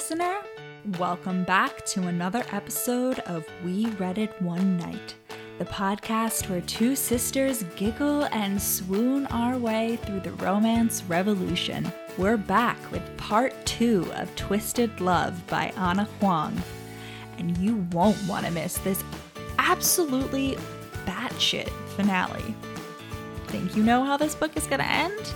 listener. Welcome back to another episode of We Read It One Night, the podcast where two sisters giggle and swoon our way through the romance revolution. We're back with part two of Twisted Love by Ana Huang, and you won't want to miss this absolutely batshit finale. Think you know how this book is going to end?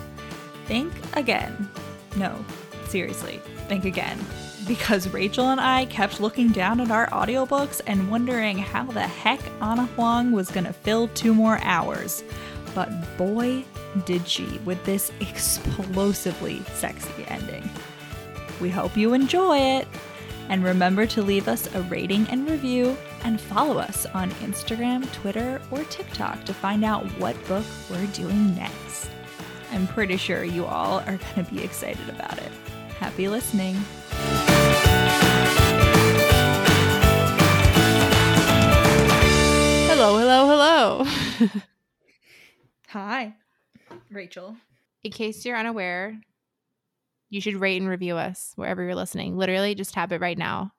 Think again. No, seriously, think again. Because Rachel and I kept looking down at our audiobooks and wondering how the heck Ana Huang was going to fill two more hours. But boy, did she with this explosively sexy ending. We hope you enjoy it. And remember to leave us a rating and review and follow us on Instagram, Twitter, or TikTok to find out what book we're doing next. I'm pretty sure you all are going to be excited about it. Happy listening. Hello, hello, hello. Hi, Rachel. In case you're unaware, you should rate and review us wherever you're listening. Literally, just tap it right now.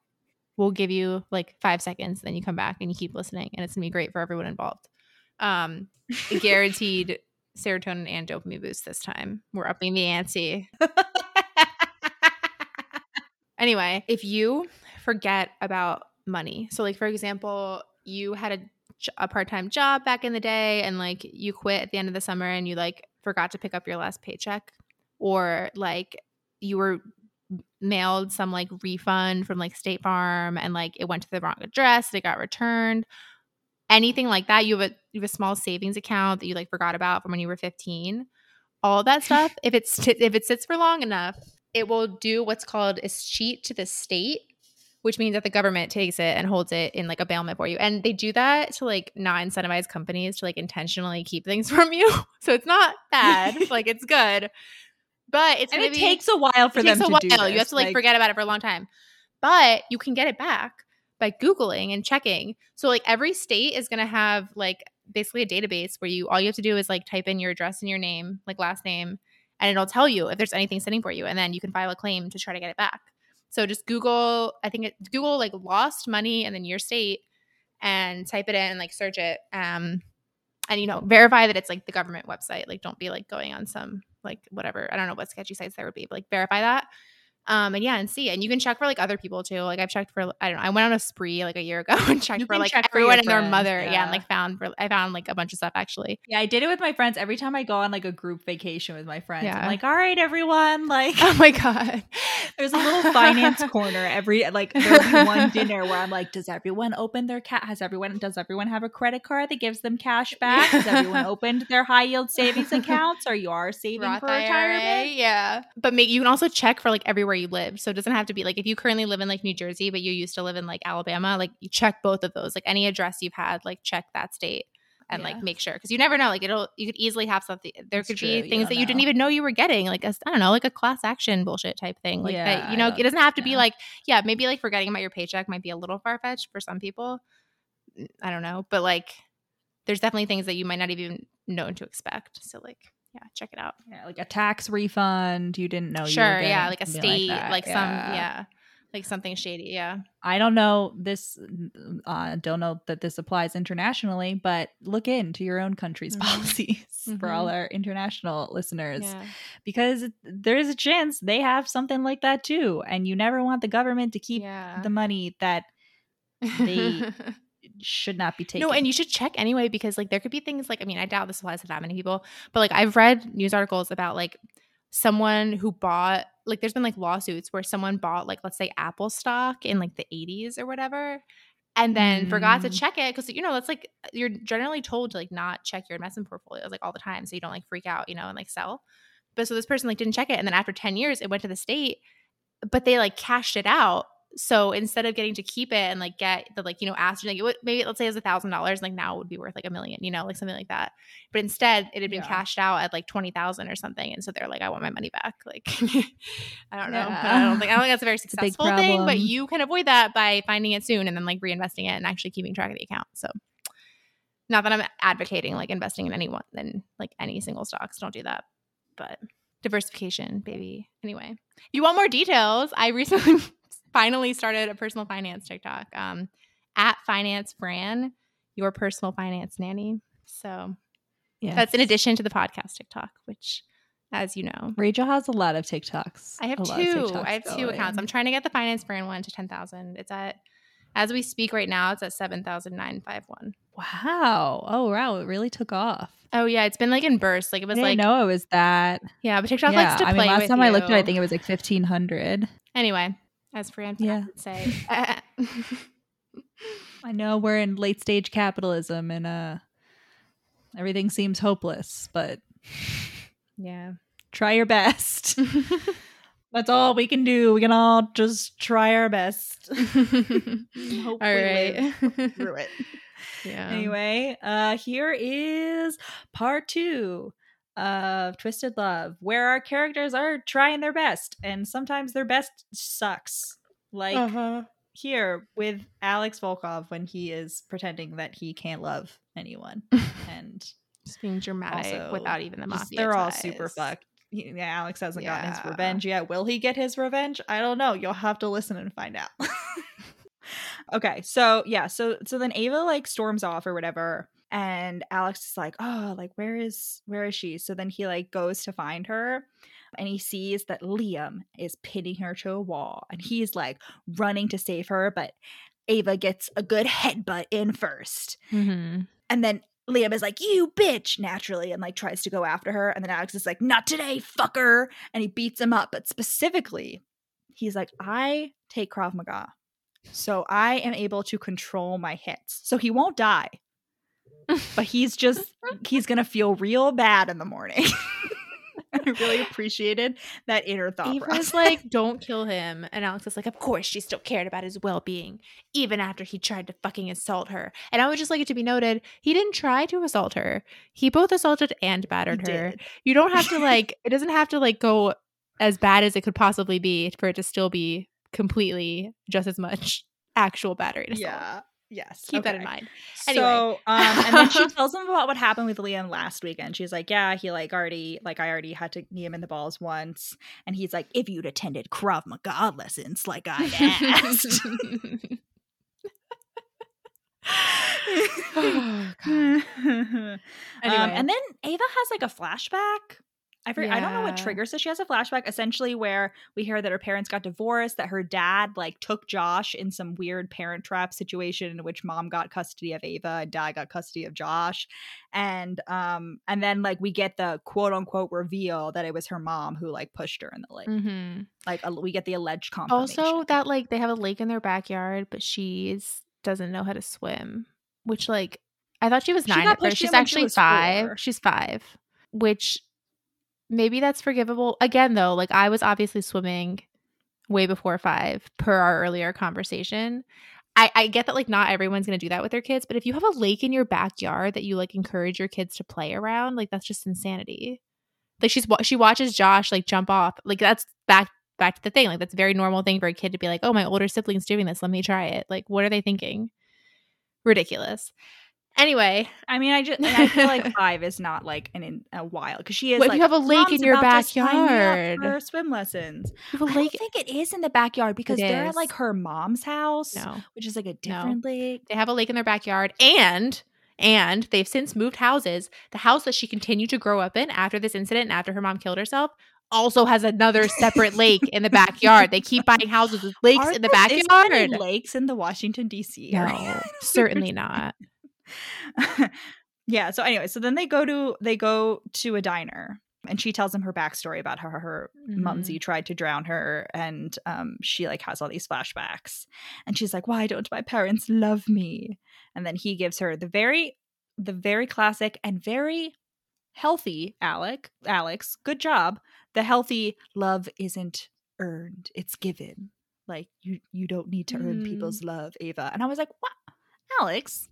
We'll give you like five seconds, then you come back and you keep listening, and it's gonna be great for everyone involved. Um, guaranteed serotonin and dopamine boost this time. We're upping the ante. anyway, if you forget about money, so like for example, you had a a part-time job back in the day and like you quit at the end of the summer and you like forgot to pick up your last paycheck or like you were mailed some like refund from like State Farm and like it went to the wrong address, it got returned. Anything like that, you have a you have a small savings account that you like forgot about from when you were 15. All that stuff, if it's if it sits for long enough, it will do what's called escheat to the state, which means that the government takes it and holds it in like a bailment for you. And they do that to like not incentivize companies to like intentionally keep things from you. So it's not bad, like it's good. But it's And it be, takes a while for it them takes a to while. do this. You have to like, forget about it for a long time. But you can get it back by Googling and checking. So like every state is gonna have like basically a database where you all you have to do is like type in your address and your name, like last name, and it'll tell you if there's anything sitting for you. And then you can file a claim to try to get it back. So just Google, I think it Google like lost money and then your state and type it in and like search it. Um and you know, verify that it's like the government website. Like don't be like going on some like whatever. I don't know what sketchy sites there would be, but like verify that. Um and yeah, and see. And you can check for like other people too. Like I've checked for I don't know, I went on a spree like a year ago and checked You for like check everyone your and their mother. Yeah. yeah. and like found for I found like a bunch of stuff actually. Yeah, I did it with my friends. Every time I go on like a group vacation with my friends, Yeah. I'm like, all right, everyone, like Oh my god. there's a little finance corner every like there'll be one dinner where I'm like, does everyone open their cat? Has everyone does everyone have a credit card that gives them cash back? Has everyone opened their high yield savings accounts? Or you are saving Roth for IRA, retirement? yeah. But make you can also check for like everywhere you live. So it doesn't have to be like if you currently live in like New Jersey, but you used to live in like Alabama, like you check both of those. Like any address you've had, like check that state and Yeah. like make sure because you never know. Like it'll you could easily have something. There It's could true, be things don't that you didn't even know you were getting. Like a, I don't know, like a class action bullshit type thing. Like Yeah, that. You know, it doesn't have to be like yeah, maybe like forgetting about your paycheck might be a little far fetched for some people. I don't know, but like there's definitely things that you might not even know to expect. So like yeah, check it out. Yeah, like a tax refund you didn't know. sure yeah like a state like, that. some yeah like something shady yeah I don't know this. Uh, don't know that this applies internationally, but look into your own country's Mhm. policies for all Mhm. our international listeners, yeah because there is a chance they have something like that too, and you never want the government to keep yeah the money that they should not be taken. no and you should check anyway because like there could be things like i mean i doubt this applies to that many people but like i've read news articles about like someone who bought like there's been like lawsuits where someone bought like let's say apple stock in like the 80s or whatever and then forgot to Mm. check it because you know that's like you're generally told to like not check your investment portfolios like all the time so you don't like freak out you know and like sell but so this person like didn't check it and then after 10 years it went to the state but they like cashed it out so instead of getting to keep it and like get the like you know asked like it would, maybe let's say it was a thousand dollars like now it would be worth like a million you know like something like that. But instead it had been Yeah. cashed out at like 20,000 or something and so they're like I want my money back like I don't know Yeah. I don't think I don't think that's a very a successful thing but you can avoid that by finding it soon and then like reinvesting it and actually keeping track of the account so. Not that I'm advocating like investing in anyone in like any single stocks don't do that but diversification baby. Anyway if you want more details. I recently finally started a personal finance TikTok. Um, at Finance Fran, your personal finance nanny. So Yeah. that's in addition to the podcast TikTok, which, as you know, Rachel has a lot of TikToks. I have a lot of two. I have two accounts. I'm trying to get the Finance Fran one to ten thousand. It's at as we speak right now. It's at seven thousand nine five one. Wow. Oh wow, it really took off. Oh yeah, it's been like in bursts. Like it I was didn't like know it was that. yeah, but TikTok yeah, likes to I play mean, last time I looked at it, I think it was like fifteen hundred. Anyway, as Fran Yeah. would say, I know we're in late stage capitalism and uh everything seems hopeless, but yeah. try your best. That's all we can do. We can all just try our best. All right. through it. yeah. Anyway, uh here is part 2 of Twisted Love, where our characters are trying their best and sometimes their best sucks. Like Uh-huh. here with Alex Volkov when he is pretending that he can't love anyone and Just being dramatic Also, without even the mafia. they're all super fucked. He- Yeah, Alex hasn't gotten his revenge yet. Will he get his revenge? I don't know. You'll have to listen and find out. okay, so yeah, so so then Ava like storms off or whatever, and Alex is like, "Oh, like where is where is she?" So then he like goes to find her, and he sees that Liam is pinning her to a wall, and he's like running to save her, but Ava gets a good headbutt in first. Mhm. And then Liam is like, you bitch, naturally, and like tries to go after her. And then Alex is like, not today, fucker. And he beats him up. But specifically, he's like, I take Krav Maga. So I am able to control my hits. So he won't die. But he's just, he's to feel real bad in the morning. I really appreciated that inner thought. Ava's process. like, don't kill him. And Alex is like, of course she still cared about his well being, even after he tried to fucking assault her. And I would just like it to be noted, he didn't try to assault her. He both assaulted and He battered her. did. You don't have to like it doesn't have to like go as bad as it could possibly be for it to still be completely just as much actual battery. Yeah. Yes. Keep that in okay. mind. So, um, and then she tells him about what happened with Liam last weekend. She's like, "Yeah, he like already, like I already had to knee him in the balls once." And he's like, "If you'd attended Krav Maga lessons, like I asked." Oh, um, Anyway. and then Ava has like a flashback. I, for, I don't know what Yeah. triggers it. She has a flashback essentially where we hear that her parents got divorced, that her dad like took Josh in some weird parent trap situation in which mom got custody of Ava and dad got custody of Josh. And um and then like we get the quote unquote reveal that it was her mom who like pushed her in the lake. Mhm. Like a, we get the alleged confirmation. Also, that like they have a lake in their backyard, but she's doesn't know how to swim. Which like I thought she was nine got at first. She's when she actually five. four. She's five. Which maybe that's forgivable. Again, though, like I was obviously swimming way before five per our earlier conversation. I, I get that like not everyone's gonna do that with their kids, but if you have a lake in your backyard that you like encourage your kids to play around, like that's just insanity. Like she's she watches Josh like jump off, like that's back back to the thing. Like that's a very normal thing for a kid to be like, oh my older sibling's doing this, let me try it. Like what are they thinking? Ridiculous. Anyway, I mean, I just I feel like five is not like an in a while because she is. What if like, you have a lake in your about to sign me up backyard?" for swim lessons. you have I don't think it is in the backyard because they're is. at like her mom's house, No, which is like a different lake. they have a lake in their backyard, and and they've since moved houses. The house that she continued to grow up in after this incident and after her mom killed herself also has another separate lake in the backyard. They keep buying houses with lakes Are in the there- is there any backyard. lakes in the Washington D.C. No, certainly not. yeah. So anyway, so then they go to they go to a diner, and she tells him her backstory about how her, Mm-hmm. mumsy tried to drown her, and um, she like has all these flashbacks, and she's like, "Why don't my parents love me?" And then he gives her the very, the very classic and very healthy Alec Alex. Good job. The healthy love isn't earned; it's given. Like you, you don't need to earn Mm. people's love, Ava. And I was like, "What, Alex?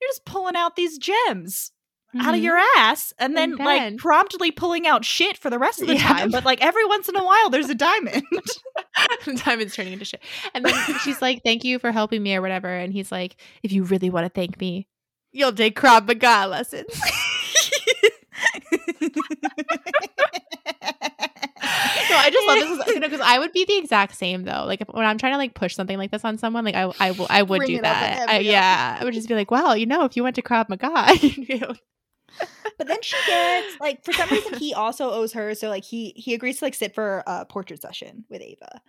You're just pulling out these gems." out of your mm-hmm. ass and then And like promptly pulling out shit for the rest of the Yeah. time. But like every once in a while, there's a diamond. Diamond's turning into shit. And then she's like, "Thank you for helping me" or whatever. And he's like, "If you really want to thank me, you'll take Krav Maga lessons." no, I just love this because you know, I would be the exact same though. Like if, when I'm trying to like push something like this on someone, like I I, I would Bring do that. I, yeah, I would just be like, well, you know, if you went to Krav Maga, you know, but then she gets like for some reason he also owes her so like he he agrees to like sit for a portrait session with ava.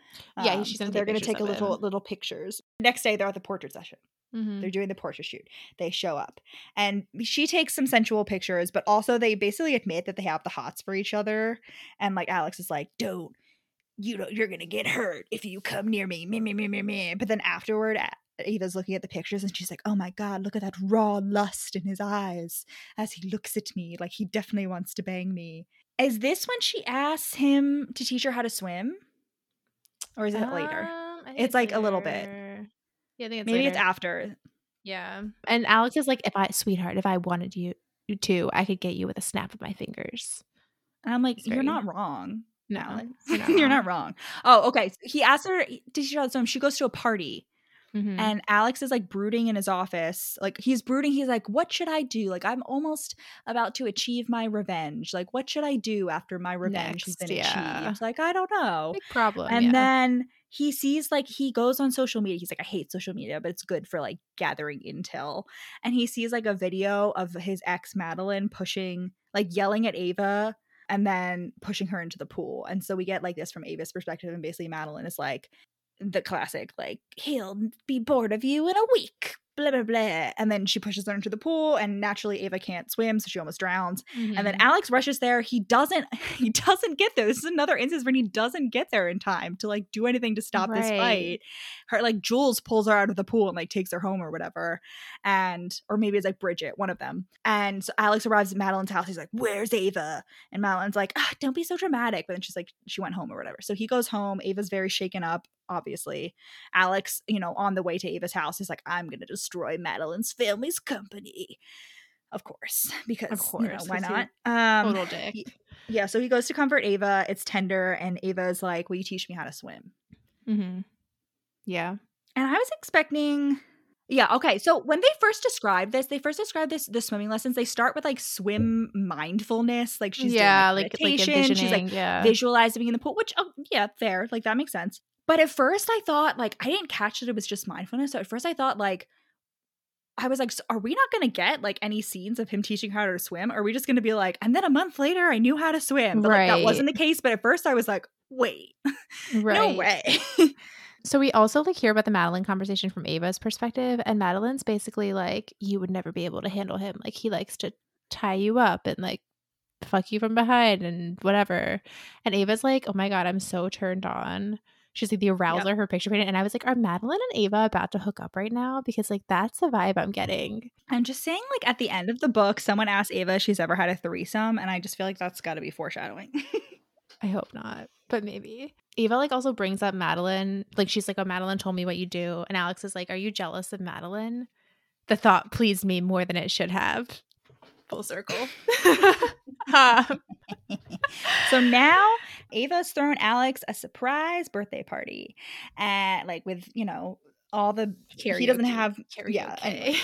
Yeah, she's gonna so they're take gonna take a little him. little pictures. Next day they're at the portrait session. Mhm. they're doing the portrait shoot. They show up. And she takes some sensual pictures but also they basically admit that they have the hots for each other. And like alex is like don't. You know you're gonna get hurt if you come near me. Me me me me me but then afterward A- ava's looking at the pictures and she's like oh my god look at that raw lust in his eyes as he looks at me like he definitely wants to bang me is this when she asks him to teach her how to swim or is it later Um, I think It's, like, a little bit. Yeah, I think it's maybe it's after Yeah, and Alex is like, if I, sweetheart, if I wanted you you to, I could get you with a snap of my fingers. and i'm like It's you're not wrong No, Alex. you're not You're not wrong. Oh, okay. So he asks her to teach her how to swim. She goes to a party, Mhm. and Alex is like brooding in his office. Like he's brooding. He's like, "What should I do? Like I'm almost about to achieve my revenge. Like what should I do after my revenge has been yeah. achieved? Like I don't know." big problem. And yeah. then he sees like he goes on social media. He's like, I hate social media, but it's good for like gathering intel. And he sees like a video of his ex Madeline pushing, like yelling at Ava and then pushing her into the pool. And so we get like this from Ava's perspective. And basically, Madeline is like the classic, like, he'll be bored of you in a week. Blah blah blah. And then she pushes her into the pool, and naturally Ava can't swim, so she almost drowns. And then Mhm. Alex rushes there. He doesn't he doesn't get there. This is another instance when he doesn't get there in time to like do anything to stop this fight. Her like Jules pulls her out of the pool and like takes her home or whatever. And or maybe it's like Bridget, one of them. And so Alex arrives at Madeline's house. He's like, Where's Ava? And Madeline's like, ah, don't be so dramatic. But then she's like, she went home or whatever. So he goes home. Ava's very shaken up, obviously. Alex, you know, on the way to Ava's house is like, I'm gonna destroy Madeline's family's company. Of course, because you know, course, why not? Um, total dick. he- yeah, so he goes to comfort Ava. It's tender, and Ava's like, "Will you teach me how to swim?" Mm-hmm. Yeah. And I was expecting, yeah, okay. So when they first describe this, they first describe this the swimming lessons. They start with like swim mindfulness, like she's yeah, doing, like like, like meditation. she's like yeah. visualizing being in the pool, which oh yeah, fair, like that makes sense. But at first, I thought like I didn't catch that it was just mindfulness. So at first, I thought like. I was like, "So are we not going to get like any scenes of him teaching her how to swim? Or are we just going to be like, and then a month later, I knew how to swim? But like, that wasn't the case. But at first, I was like, wait, right. no way. So we also like hear about the Madeline conversation from Ava's perspective, and Madeline's basically like, you would never be able to handle him. Like he likes to tie you up and like fuck you from behind and whatever. And Ava's like, oh my god, I'm so turned on. She's like the arouser, of her picture painted, and I was like, are Madeline and Ava about to hook up right now? Because like that's the vibe I'm getting. I'm just saying, like at the end of the book, someone asked Ava if she's ever had a threesome, and I just feel like that's got to be foreshadowing. I hope not, but maybe. Ava like also brings up Madeline. Like she's like, "Oh, Madeline told me what you do," and Alex is like, "Are you jealous of Madeline?" The thought pleased me more than it should have. Full circle. Um, so now Ava's thrown Alex a surprise birthday party, and like with you know all the he doesn't karaoke. have yeah anyway.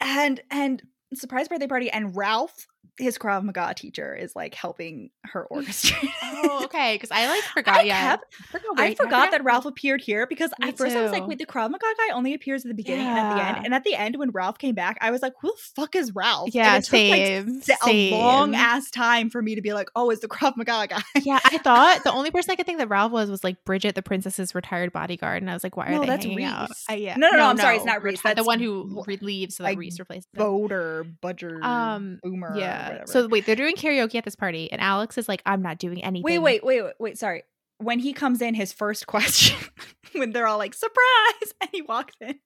And and surprise birthday party, and Ralph, his Krav Maga teacher, is like helping her orchestrate. oh, okay. Because I like forgot. I yeah, kept- forgot, I forgot that Ralph appeared here because Me at first I was like, too. wait, the Krav Maga guy only appears at the beginning and at the end. And at the end, when Ralph came back, I was like, who the fuck is Ralph? Yeah, and it took, like, same, a long ass time for me to be like, oh, it's the Krav Maga guy. Yeah, I thought the only person I could think that Ralph was was like Bridget, the princess's retired bodyguard, and I was like, why are No, they that's hanging out? Rhys. Uh, yeah, No, no, no, I'm sorry, it's not Rhys, reti- the one who leaves so that like Rhys replaces. Boater, Budger, Um, Boomer. or Yeah. So wait, they're doing karaoke at this party, and Alex is like, "I'm not doing anything." wait, wait, wait, wait, wait, sorry. When he comes in, his first question, when they're all like, surprise, and he walks in,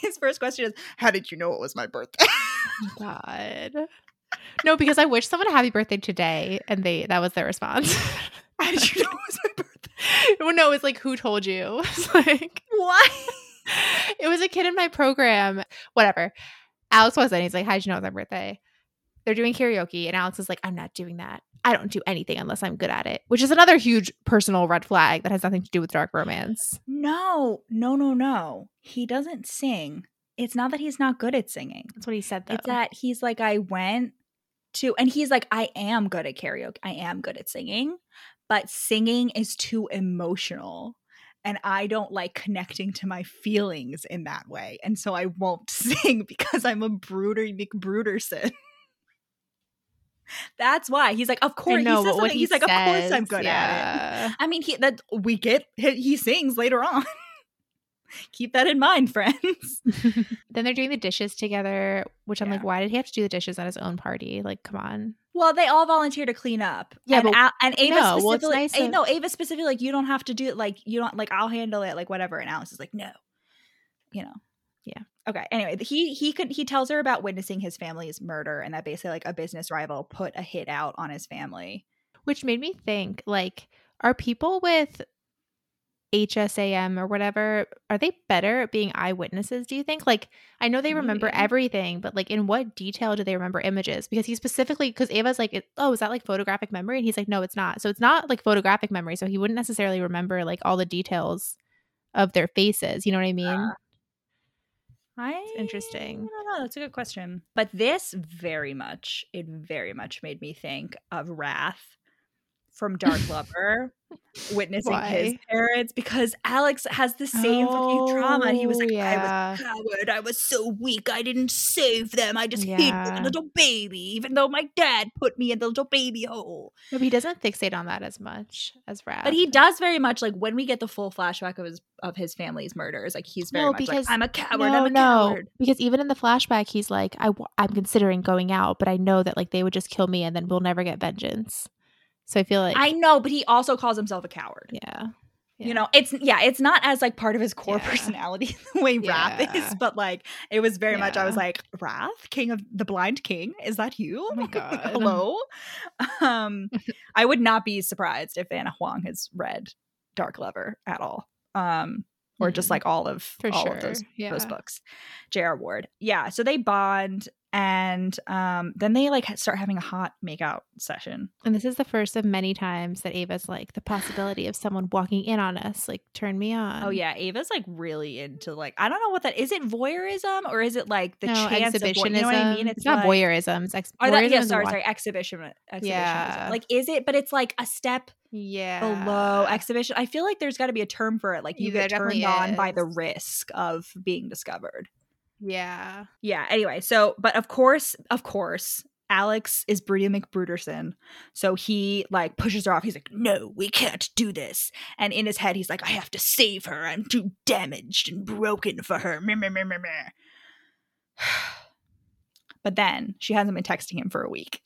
his first question is, how did you know it was my birthday? Oh God. No, because I wish someone a happy birthday today, and they that was their response. how did you know it was my birthday? well, no, it's like who told you? It's like What? it was a kid in my program. Whatever. Alex wasn't. He's like, "How did you know it was my birthday? They're doing karaoke, and Alex is like, I'm not doing that. I don't do anything unless I'm good at it, which is another huge personal red flag that has nothing to do with dark romance. No, no, no, no. He doesn't sing. It's not that he's not good at singing. That's what he said, though. It's that he's like, I went to, and he's like, I am good at karaoke. I am good at singing, but singing is too emotional. And I don't like connecting to my feelings in that way. And so I won't sing because I'm a brooder McBruderson. That's why he's like, of course. know, he says but what he he's like, of course I'm good at it. I mean, he that we get he, he sings later on. Keep that in mind, friends. then they're doing the dishes together, which I'm like, why did he have to do the dishes at his own party? Like, come on. Well, they all volunteer to clean up. Yeah, and, but- Al- and Ava no, well, specifically, nice eh, of- no, Ava specifically, like you don't have to do it. Like you don't like I'll handle it. Like whatever. And Alice is like, no, you know. Yeah. Okay. Anyway, he he could he tells her about witnessing his family's murder and that basically like a business rival put a hit out on his family. Which made me think, like, are people with HSAM or whatever, are they better at being eyewitnesses, do you think? Like, I know they remember Maybe. everything, but like, in what detail do they remember images? Because he specifically, because Ava's like, oh, is that like photographic memory? And he's like, no, it's not. So it's not like photographic memory. So he wouldn't necessarily remember like all the details of their faces. You know what I mean? Uh, I interesting. I don't know. That's a good question. But this very much, it very much made me think of Wrath from Dark Lover, witnessing his parents because Alex has the same fucking trauma. He was Oh, like, yeah. I was a coward. I was so weak. I didn't save them. I just hid like Yeah. a little baby, even though my dad put me in the little baby hole. No, but he doesn't fixate on that as much as Wrath. But he does very much like when we get the full flashback of his of his family's murders. Like he's very No, much because- like, I'm a coward. no, I'm a no, coward. because even in the flashback, he's like, I, w- I'm considering going out, but I know that like they would just kill me, and then we'll never get vengeance. So I feel like, I know, but he also calls himself a coward. yeah, You know, it's yeah, it's not as like part of his core Yeah. personality the way Wrath is, but like it was very much I was like, Wrath, King of the Blind King, is that you? Oh my God. Hello. Um I would not be surprised if Ana Huang has read Dark Lover at all. Um or just Mhm. like all of for all sure. of those yeah. those books. J.R. Ward. Yeah, so they bond and um then they like start having a hot makeout session. And this is the first of many times that Ava's like the possibility of someone walking in on us, like turn me on. Oh yeah, Ava's like really into like I don't know what that is. It voyeurism or is it like the no, chance of exhibitionism. you know what I mean? It's, not like, voyeurism. It's ex- Or that, voyeurism yeah, sorry, sorry, exhibition, exhibitionism. Yeah. Like, is it? But it's like a step Yeah. below exhibition. I feel like there's got to be a term for it. Like you There get turned on by the risk of being discovered. Yeah. Yeah. Anyway, so but of course, of course, Alex is Bria McBruderson. So he like pushes her off. He's like, no, we can't do this. And in his head, he's like, I have to save her. I'm too damaged and broken for her. But then she hasn't been texting him for a week.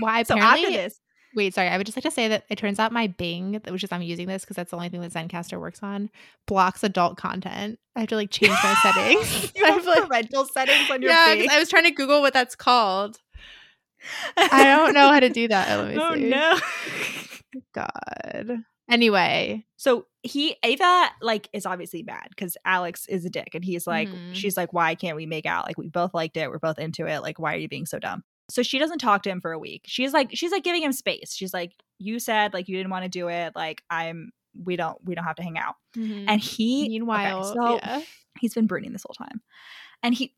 Why so after this, Wait, sorry. I would just like to say that it turns out my Bing, which is I'm using this because that's the only thing that Zencastr works on, blocks adult content. I have to like change my settings. you I have like- parental settings on your yeah, I was trying to Google what that's called. I don't know how to do that. Let me oh see. no. God. Anyway, So he Ava like is obviously mad because Alex is a dick and he's like Mhm. she's like why can't we make out like we both liked it we're both into it like why are you being so dumb so she doesn't talk to him for a week. She's like she's like giving him space. She's like you said like you didn't want to do it. Like I'm we don't we don't have to hang out. Mm-hmm. And he okay, meanwhile, so yeah. he's been brooding this whole time. And he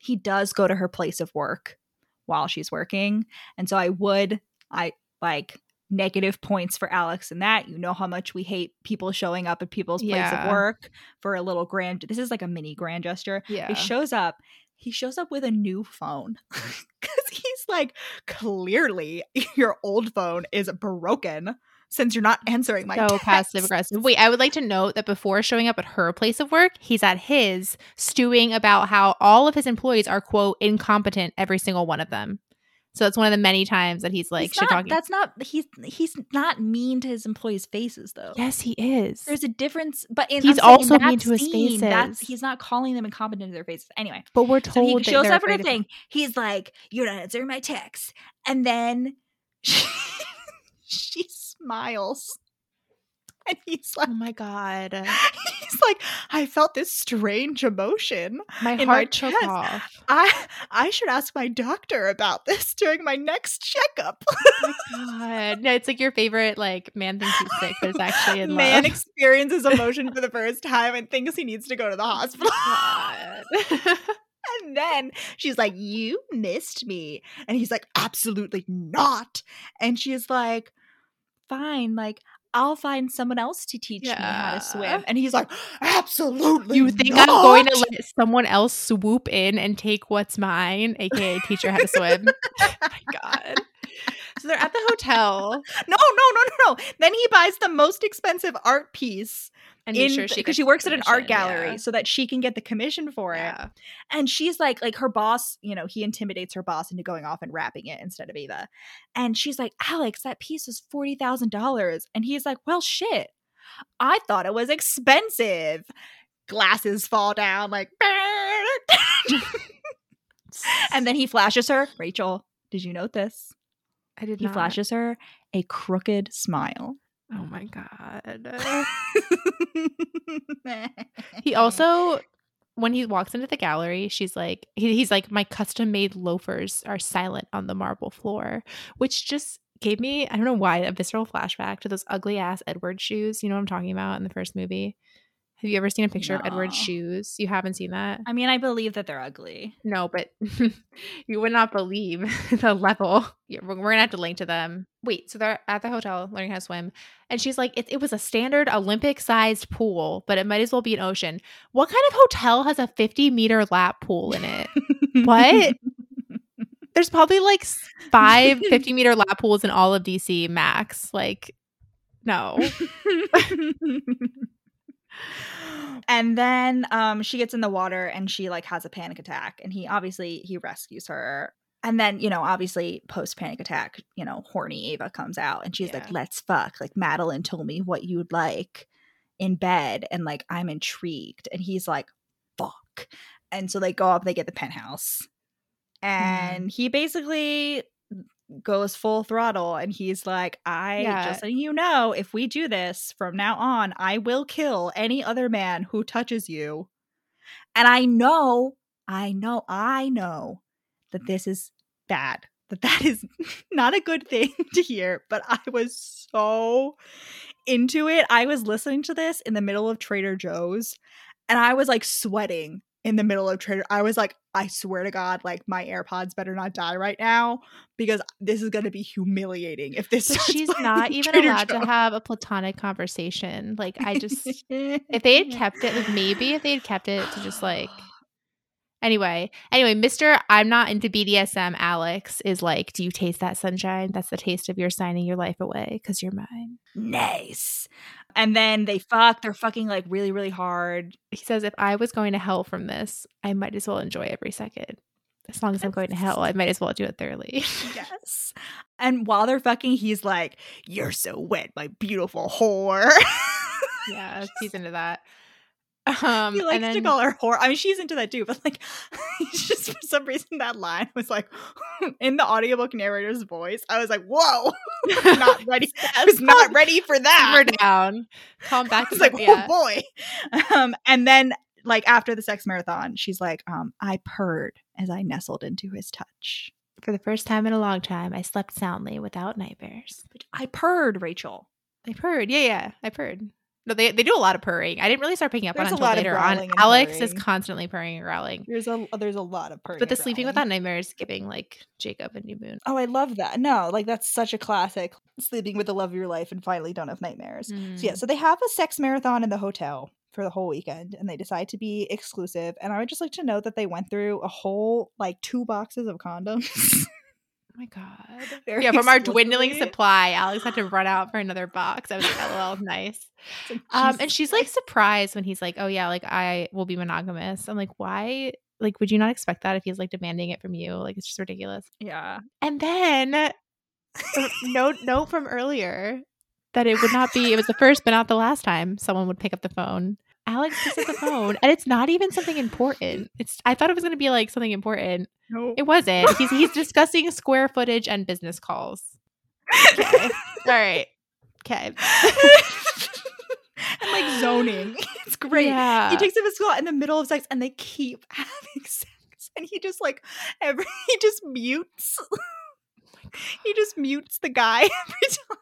he does go to her place of work while she's working. And so i would i like negative points for alex in that. You know how much we hate people showing up at people's place of work for a little grand this is like a mini grand gesture. Yeah. he shows up he shows up with a new phone because he's like clearly your old phone is broken since you're not answering my so passive aggressive. Wait, I would like to note that before showing up at her place of work, he's at his stewing about how all of his employees are quote incompetent, every single one of them. So that's one of the many times that he's like He's shit not- talking. That's not he's he's not mean to his employees' faces though. Yes, he is. There's a difference, but in, He's I'm also mean to his scene, faces. he's not calling them incompetent to their faces. Anyway, but we're so told he that shows up her afraid thing. He's like, "You're not answering my text," and then she, she smiles, and he's like, Oh my god, he's like, "I felt this strange emotion. my in my heart took chest. off. I I should ask my doctor about this during my next checkup." Oh my god, no, it's like your favorite like man thinks he's sick, but it's actually in Man love. experiences emotion for the first time and thinks he needs to go to the hospital. And then she's like, You missed me. And he's like, Absolutely not. And she's like, fine, like I'll find someone else to teach me how to swim. And he's like, absolutely. You think I'm going to let someone else swoop in and take what's mine, aka teach her how to swim? oh my god. So they're at the hotel No, no, no, no, no. Then he buys the most expensive art piece and in sure because she she, works at an art gallery yeah. so that she can get the commission for it. Yeah. And she's like, like her boss, you know, he intimidates her boss into going off and wrapping it instead of Eva. And she's like, Alex, that piece was forty thousand dollars. And he's like, Well, shit. I thought it was expensive. Glasses fall down like and then he flashes her. Rachel, did you note this? I did He not. flashes her a crooked smile. Oh my god. He also, when he walks into the gallery, she's like, he, he's like, my custom made loafers are silent on the marble floor, which just gave me, I don't know why, a visceral flashback to those ugly ass Edward shoes. You know what I'm talking about in the first movie? Have you ever seen a picture of Edward's shoes? You haven't seen that? I mean, I believe that they're ugly. No, but you would not believe the level. Yeah, we're, we're gonna have to link to them. Wait, so they're at the hotel learning how to swim, and she's like, it, "It was a standard Olympic-sized pool, but it might as well be an ocean. What kind of hotel has a 50-meter lap pool in it? What? There's probably like five 50-meter lap pools in all of DC max. Like, no. And then um she gets in the water and she like has a panic attack and he obviously he rescues her. And then you know obviously post panic attack you know horny ava comes out and she's Yeah. like let's fuck. Like madeline told me what you'd like in bed and like i'm intrigued. And he's like fuck. And so they go up they get the penthouse. And he basically goes full throttle and he's like i Yeah. just letting you know if we do this from now on i will kill any other man who touches you and i know i know i know that this is bad that that is not a good thing to hear but i was so into it i was listening to this in the middle of trader joe's and i was like sweating in the middle of trader i was like i swear to god like my airpods better not die right now because this is going to be humiliating if this she's not even Trader allowed to have a platonic conversation. Like, I just if they had kept it like maybe if they had kept it to just like anyway anyway mr i'm not into bdsm alex is like do you taste that sunshine? That's the taste of your signing your life away because you're mine. Nice and then they fuck they're fucking like really really hard. He says if i was going to hell from this i might as well enjoy every second. As long as i'm going to hell i might as well do it thoroughly. Yes. And while they're fucking he's like you're so wet my beautiful whore. Yeah he's into that um he likes then, to call her whore. I mean, she's into that too, but like, just for some reason that line was like in the audiobook narrator's voice. I was like, "Whoa, not ready! I was not ready for that." simmer down calm I back was like, "Oh yeah. boy!" Um, and then, like after the sex marathon, she's like, um, "I purred as I nestled into his touch." for the first time in a long time i slept soundly without nightmares I purred, Rachel. I purred. Yeah, yeah. I purred. No, they, they do a lot of purring. I didn't really start picking up There's on it until later on. Alex is constantly purring and growling. There's a there's a lot of purring. But the sleeping without nightmares giving like Jacob and New Moon. Oh, I love that. No, like that's such a classic. Sleeping with the love of your life and finally don't have nightmares. So yeah, Mm. so they have a sex marathon in the hotel for the whole weekend and they decide to be exclusive. And I would just like to note that they went through a whole like two boxes of condoms. Oh my god. Very yeah, from our dwindling supply, Alex had to run out for another box. I was like, LOL, nice. It's like, Um, and she's like surprised when he's like, "Oh yeah, like I will be monogamous." I'm like, "Why? Like, would you not expect that if he's like demanding it from you? Like, it's just ridiculous." yeah. And then uh, note note from earlier that it would not be it was the first but not the last time someone would pick up the phone. Alex picks up the phone and it's not even something important. It's I thought it was gonna be like something important. No. It wasn't. He's he's discussing square footage and business calls. Okay. All right. Okay. and like zoning. It's great. Yeah. He takes him to school in the middle of sex and they keep having sex. And he just like every he just mutes. Oh he just mutes the guy every time.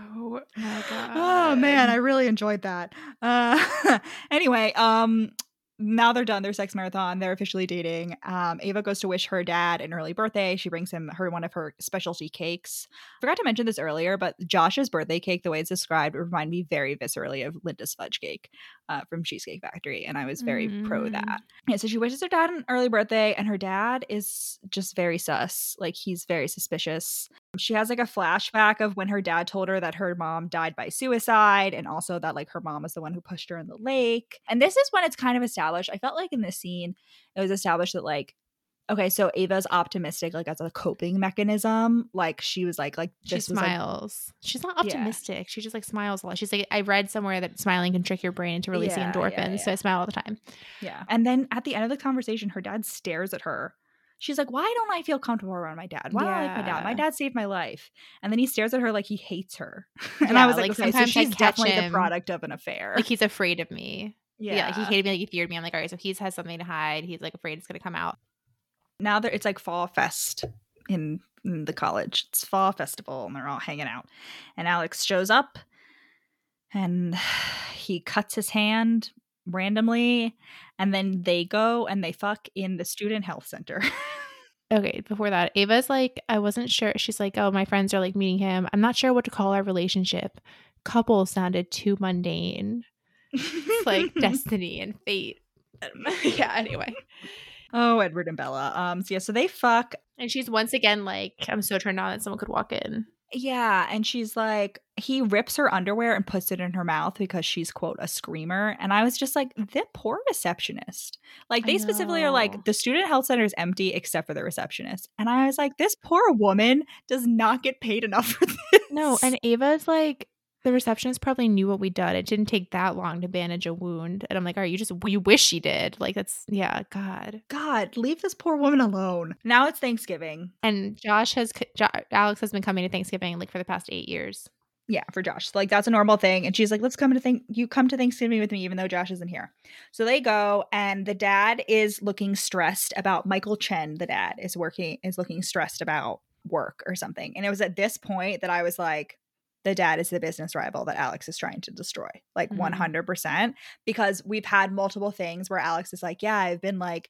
Oh my god. Oh man, I really enjoyed that. Uh anyway, um now they're done their sex marathon. They're officially dating. Um, Ava goes to wish her dad an early birthday. She brings him her one of her specialty cakes. Forgot to mention this earlier, but Josh's birthday cake, the way it's described, reminded me very viscerally of Linda's fudge cake uh, from Cheesecake Factory, and I was very pro Mm. that. Yeah, so she wishes her dad an early birthday, and her dad is just very sus. Like he's very suspicious. She has like a flashback of when her dad told her that her mom died by suicide, and also that like her mom was the one who pushed her in the lake. And this is when it's kind of established. I felt like in this scene, it was established that like. Okay, so Ava's optimistic, like as a coping mechanism. Like she was like, like She was like smiles. She's not Yeah. optimistic. She just like smiles a lot. She's like, I read somewhere that smiling can trick your brain into releasing Yeah, yeah, endorphins. So. I smile all the time. Yeah. And then at the end of the conversation, her dad stares at her. She's like, Why don't I feel comfortable around my dad? Why don't I like my dad? My dad saved my life. And then he stares at her like he hates her. and I was like, like, okay, so sometimes I she's definitely the product of an affair. Like he's afraid of me. yeah. Yeah. he hated me, like he feared me. I'm like, all right, so he has something to hide. He's like afraid it's gonna come out. now that it's like fall fest in, in the college. It's fall festival and they're all hanging out. And Alex shows up and he cuts his hand randomly and then they go and they fuck in the student health center. Okay, before that, Ava's like, I wasn't sure. She's like, oh, my friends are like meeting him. I'm not sure what to call our relationship. Couple sounded too mundane. It's like destiny and fate. yeah, anyway. Oh, Edward and Bella. Um, so yeah, so they fuck. And she's once again like, I'm so turned on that someone could walk in. Yeah, and she's like, he rips her underwear and puts it in her mouth because she's quote a screamer. And I was just like, the poor receptionist. Like they specifically are like, the student health center is empty except for the receptionist. And I was like, this poor woman does not get paid enough for this. No, and Ava's like, the receptionist probably knew what we'd done. It didn't take that long to bandage a wound. And I'm like, all right, you just, you wish she did. Like, that's, yeah, God. God, leave this poor woman alone. Now it's Thanksgiving. And Josh has, jo- Alex has been coming to Thanksgiving like for the past eight years. Yeah, for Josh. Like that's a normal thing. And she's like, let's come to think you come to Thanksgiving with me, even though Josh isn't here. So they go, and the dad is looking stressed about Michael Chen, the dad, is working is looking stressed about work or something. And it was at this point that I was like, the dad is the business rival that Alex is trying to destroy. Like Mhm. 100%. Because we've had multiple things where Alex is like, Yeah, I've been like,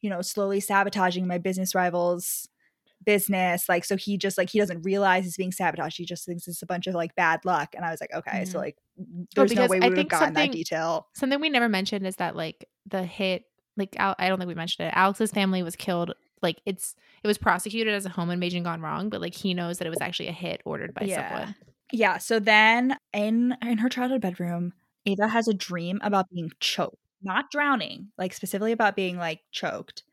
you know, slowly sabotaging my business rivals business like so he just like he doesn't realize he's being sabotaged he just thinks it's a bunch of like bad luck and i was like okay so Mhm. like there's no way we would have gotten that detail Something we never mentioned is that like the hit, like Al- I don't think we mentioned it. Alex's family was killed. Like it's it was prosecuted as a home invasion gone wrong, but like he knows that it was actually a hit ordered by Yeah. someone. Yeah so then in in her childhood bedroom ava has a dream about being choked not drowning like specifically about being like choked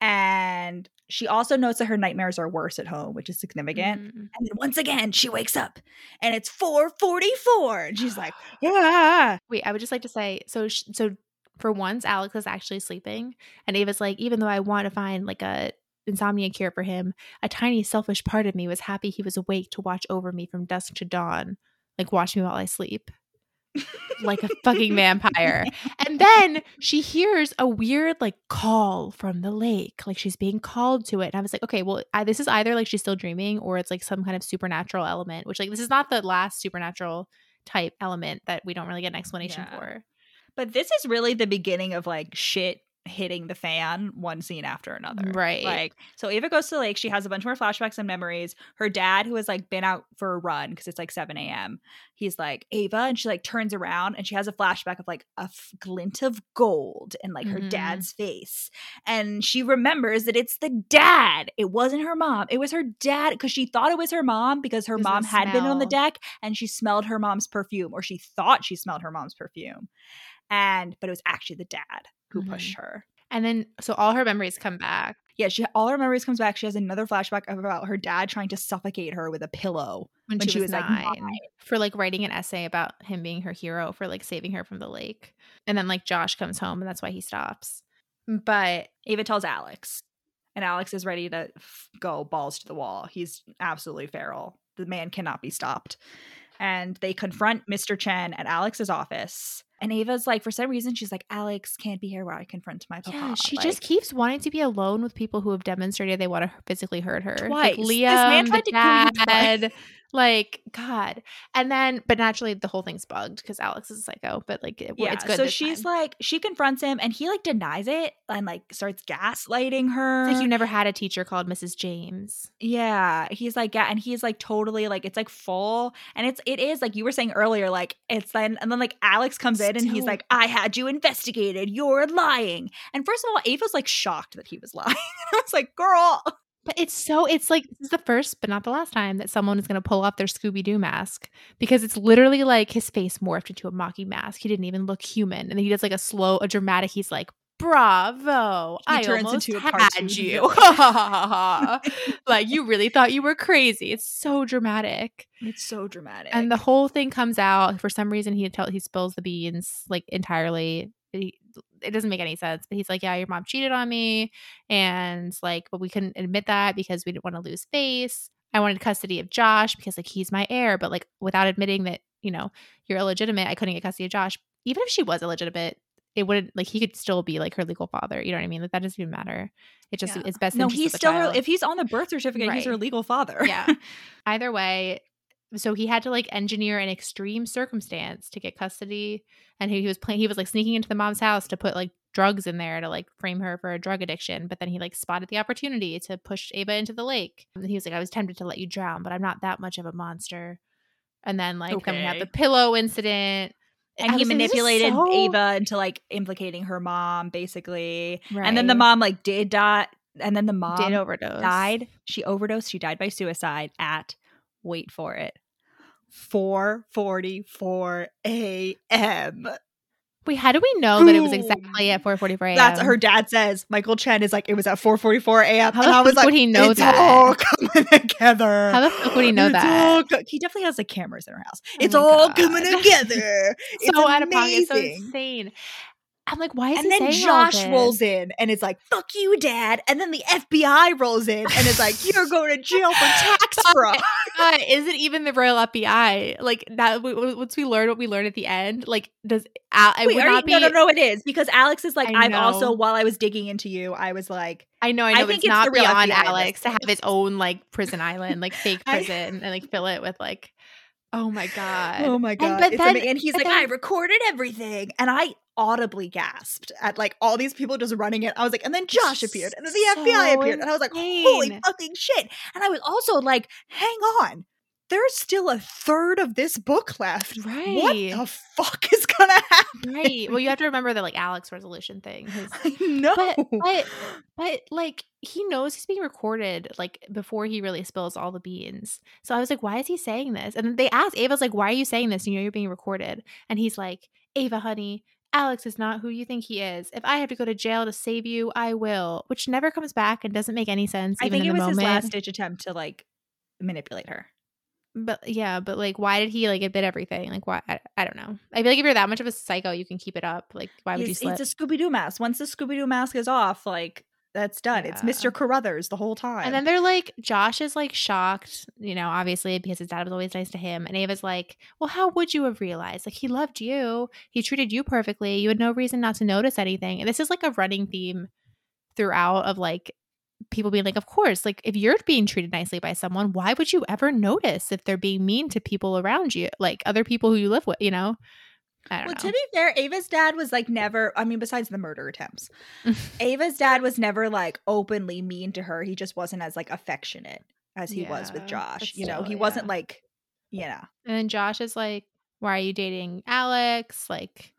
and she also notes that her nightmares are worse at home which is significant Mhm. and then once again she wakes up and it's 444 and she's like ah Wait, I would just like to say so. Sh- so for once, Alex is actually sleeping, and Ava's like, even though I want to find like a insomnia cure for him, a tiny selfish part of me was happy he was awake to watch over me from dusk to dawn, like watch me while I sleep. like a fucking vampire. And then she hears a weird like call from the lake, like she's being called to it. And I was like, okay, well, I, this is either like she's still dreaming or it's like some kind of supernatural element, which like this is not the last supernatural type element that we don't really get an explanation Yeah. for. But this is really the beginning of like shit hitting the fan one scene after another. Right. Like, so Ava goes to the lake. She has a bunch more flashbacks and memories. Her dad, who has like been out for a run because it's like 7 a.m., he's like, Ava. And she like turns around and she has a flashback of like a f- glint of gold in like her Mhm. dad's face. And she remembers that it's the dad. It wasn't her mom. It was her dad because she thought it was her mom because her mom had been on the deck and she smelled her mom's perfume or she thought she smelled her mom's perfume and but it was actually the dad who pushed mm-hmm. her And then so all her memories come back. yeah she all her memories comes back she has another flashback about her dad trying to suffocate her with a pillow When, When she, she was, was, like, nine, nine. for like writing an essay about him being her hero for like saving her from the lake. And then like Josh comes home and that's why he stops. But ava tells alex and alex is ready to f- go balls to the wall he's absolutely feral the man cannot be stopped and they confront mr chen at alex's office And Ava's like, for some reason, she's like, Alex can't be here while I confront my papa. Yeah, she Like, just keeps wanting to be alone with people who have demonstrated they want to physically hurt her. Twice. Like This Liam, man the tried to kill you dad. Like God, and then, but naturally, the whole thing's bugged because Alex is a psycho. But like, it, yeah. it's good. so she's time. like, she confronts him, and he like denies it and like starts gaslighting her. It's like you never had a teacher called Mrs. James. Yeah, he's like, yeah, and he's like totally like it's like full, and it's it is like you were saying earlier, like it's then and then like Alex comes in and he's like, I had you investigated, you're lying. And first of all, Ava's like shocked that he was lying. I was like, girl, But it's so it's like this is the first, but not the last time that someone is going to pull off their Scooby Doo mask because it's literally like his face morphed into a Mocky mask. He didn't even look human, and then he does like a slow, a dramatic. He's like, "Bravo! He I turns almost into a had you. like you really thought you were crazy. It's so dramatic." it's so dramatic. And the whole thing comes out for some reason. He tell he spills the beans like entirely. He, it doesn't make any sense. But he's like, "Yeah, your mom cheated on me, and like, but we couldn't admit that because we didn't want to lose face. I wanted custody of Josh because like he's my heir, but like without admitting that you know you're illegitimate, I couldn't get custody of Josh. Even if she was illegitimate." It wouldn't like he could still be like her legal father. You know what I mean? Like that doesn't even matter. It just Yeah. it's best. no, he's still her, if he's on the birth certificate, he's her legal father. yeah. Either way, so he had to like engineer an extreme circumstance to get custody, and he, he was playing. He was like sneaking into the mom's house to put like drugs in there to like frame her for a drug addiction. But then he like spotted the opportunity to push Ava into the lake. And he was like, "I was tempted to let you drown, but I'm not that much of a monster." And then like then we have the pillow incident. And I he like, manipulated so- Ava into like implicating her mom, basically. And then the mom like did die. And then the mom did overdose. died. She overdosed. She died by suicide at wait for it. 4:44 a.m. Wait, how do we know that it was exactly at 4:44 a.m.? That's what her dad says. Michael Chen is like it was at 4:44 a.m. How and the I was fuck like, would he know it's that? all coming together. How the fuck would he know It's that? co- he definitely has like cameras in her house. Oh it's all God. coming together. It's so out of pocket, so insane. I'm like, why is And he then saying all Josh this? rolls in and it's like, fuck you, dad. And then the FBI rolls in and it's like, you're going to jail for tax fraud. Uh, is it even the Royal FBI? Like that? Once we learn what we learn at the end, like does Al- it Wait, would are you- not be? no, no, no, it is. Because Alex is like, I I've also, while I was digging into you, I was like, I know, I I know. but think it's it's not beyond FBI Alex to have his own like prison island, like fake I- prison, and like fill it with like, oh my god, oh my God. but then- and he's but like, then- I recorded everything. And I audibly gasped at like all these people just running it. I was like, and then Josh appeared and then the FBI appeared. And I was like, holy insane. fucking shit. And I was also like, hang on. There's still a third of this book left. Right. What the fuck is gonna happen? right. Well, you have to remember that like Alex resolution thing. his- I know. But but but like he knows he's being recorded like before he really spills all the beans. So I was like, why is he saying this? And they asked Ava's like, why are you saying this? You know you're being recorded. And he's like, Ava, honey, Alex is not who you think he is. If I have to go to jail to save you, I will. Which never comes back and doesn't make any sense. I think in it the was his last ditch attempt to like manipulate her. But yeah, but like, why did he like admit everything? Like, why? I, I don't know. I feel like if you're that much of a psycho, you can keep it up. Like, why would you It's, slip? it's a Scooby Doo mask. Once the Scooby Doo mask is off, like that's done. It's Mr. Carruthers the whole time. And then they're like, Josh is like shocked, you know, obviously because his dad was always nice to him. And Ava's like, well, how would you have realized? Like, he loved you. He treated you perfectly. You had no reason not to notice anything. And this is like a running theme throughout of like people being like, of course, like if you're being treated nicely by someone, why would you ever notice if they're being mean to people around you, like other people who you live with, you know? I don't well, know. to be fair, Ava's dad was like never. I mean, besides the murder attempts, Ava's dad was never like openly mean to her. He just wasn't as like affectionate as he was with Josh. You know, still, he wasn't like, you know, And then Josh is like, "Why are you dating Alex?" Like,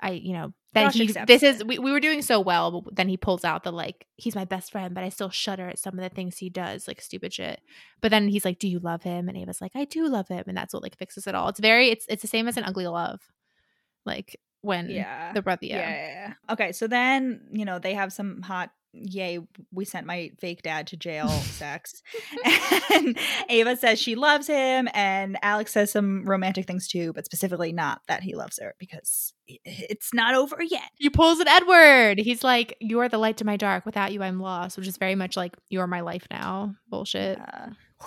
I, you know, then Josh he. accepts This is we, we were doing so well, but then he pulls out the like, he's my best friend, but I still shudder at some of the things he does, like stupid shit. But then he's like, "Do you love him?" And Ava's like, "I do love him," and that's what like fixes it all. It's very, it's it's the same as an ugly love, like when yeah. the brother, yeah. yeah, yeah, yeah. Okay, so then you know they have some hot. Yay, we sent my fake dad to jail sex. and Ava says she loves him, and Alex says some romantic things too, but specifically not that he loves her because it's not over yet. He pulls an Edward. He's like, "You are the light to my dark. Without you, I'm lost," which is very much like, "You are my life now." Bullshit. Uh,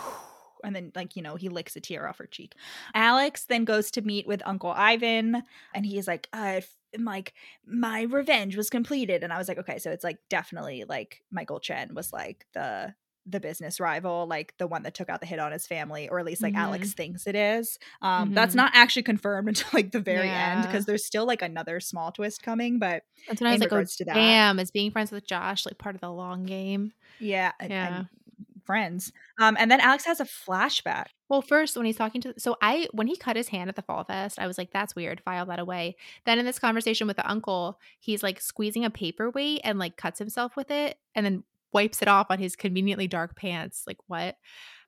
and then like you know he licks a tear off her cheek. Alex then goes to meet with Uncle Ivan, and he's like, "I am like my revenge was completed," and I was like, "Okay, so it's like definitely like Michael Chen was like the." the business rival like the one that took out the hit on his family or at least like Mhm. alex thinks it is um that's Mhm. not actually confirmed until like the very end because there's still like another small twist coming but That's when I was like, oh, to that. damn, is being friends with Josh like part of the long game? yeah, Yeah. and friends um and then alex has a flashback Well, first when he's talking to, so I when he cut his hand at the fall fest, I was like, "That's weird." File that away. Then in this conversation with the uncle, he's like squeezing a paperweight and like cuts himself with it, and then wipes it off on his conveniently dark pants. Like what?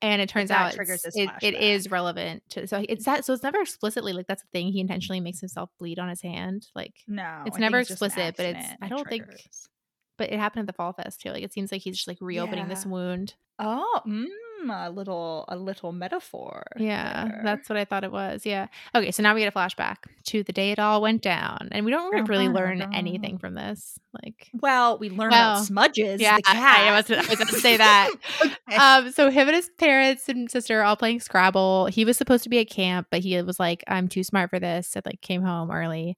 And it turns out it, it is relevant to. So it's that. So it's never explicitly like that's a thing. He intentionally makes himself bleed on his hand. Like, no It's I never think explicit, but it's- I don't think- triggers. But it happened at the fall fest too. Like it seems like he's just like reopening this wound. oh mm, a little a little metaphor Yeah, there. that's what I thought it was. Yeah. Okay, so now we get a flashback to the day it all went down, and we don't re- Dun, really learn dun. anything from this. Like, well we learn Well, about smudges yeah, I, I was, I was going to say that. Okay. um, so him and his parents and sister are all playing Scrabble. He was supposed to be at camp, but he was like, "I'm too smart for this," and like came home early.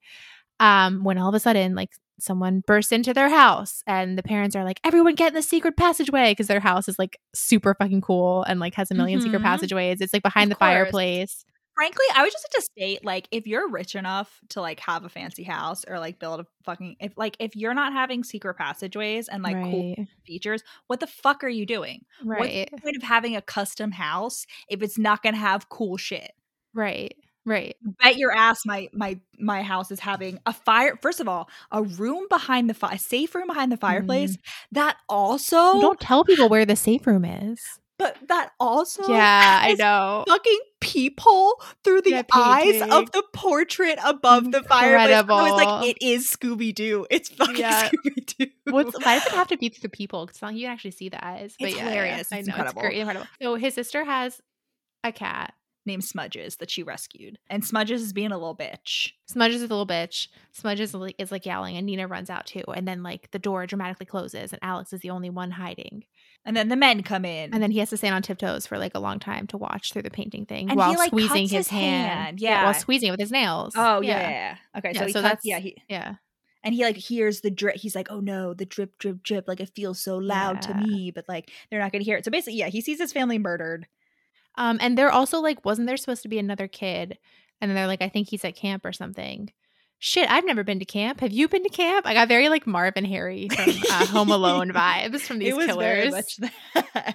Um, when all of a sudden, like someone bursts into their house, and the parents are like, "Everyone get in the secret passageway," because their house is like super fucking cool and like has a 1000000 secret Mhm. passageways. It's like behind Of the course. fireplace. frankly i would just like to state like if you're rich enough to like have a fancy house or like build a fucking if like if you're not having secret passageways and like cool features what the fuck are you doing right, what's the point of having a custom house if it's not gonna have cool shit right, right. bet your ass my my my house is having a fire first of all a room behind the fire a safe room behind the fireplace mm-hmm. that also Don't tell people where the safe room is. but that also yeah, I know. fucking peephole through the Yeah, eyes of the portrait above the fireplace. I was like, it is Scooby Doo. It's fucking Yeah. Scooby Doo. Why does it have to be through the people? Because you can actually see the eyes. But It's yeah, yeah, hilarious. I know incredible. it's great, incredible. So his sister has a cat. Named Smudges that she rescued, and Smudges is being a little bitch. Smudges is a little bitch. Smudges is like, is like yelling, and Nina runs out too. And then like the door dramatically closes, and Alex is the only one hiding. And then the men come in, And then he has to stand on tiptoes for like a long time to watch through the painting thing And while he, like, squeezing his, his hand. hand. while Yeah. squeezing it with his nails. oh yeah, yeah, yeah. okay. Yeah, so he so cuts, that's- yeah, he yeah. and he like hears the drip. He's like, oh no, the drip, drip, drip. Like it feels so loud to me, but like they're not gonna hear it. So basically, yeah, he sees his family murdered. Um, and they're also like, wasn't there supposed to be another kid? And then they're like, I think he's at camp or something. Shit, I've never been to camp. Have you been to camp? I got very like Marvin Harry from uh, Home Alone vibes from these it was very killers.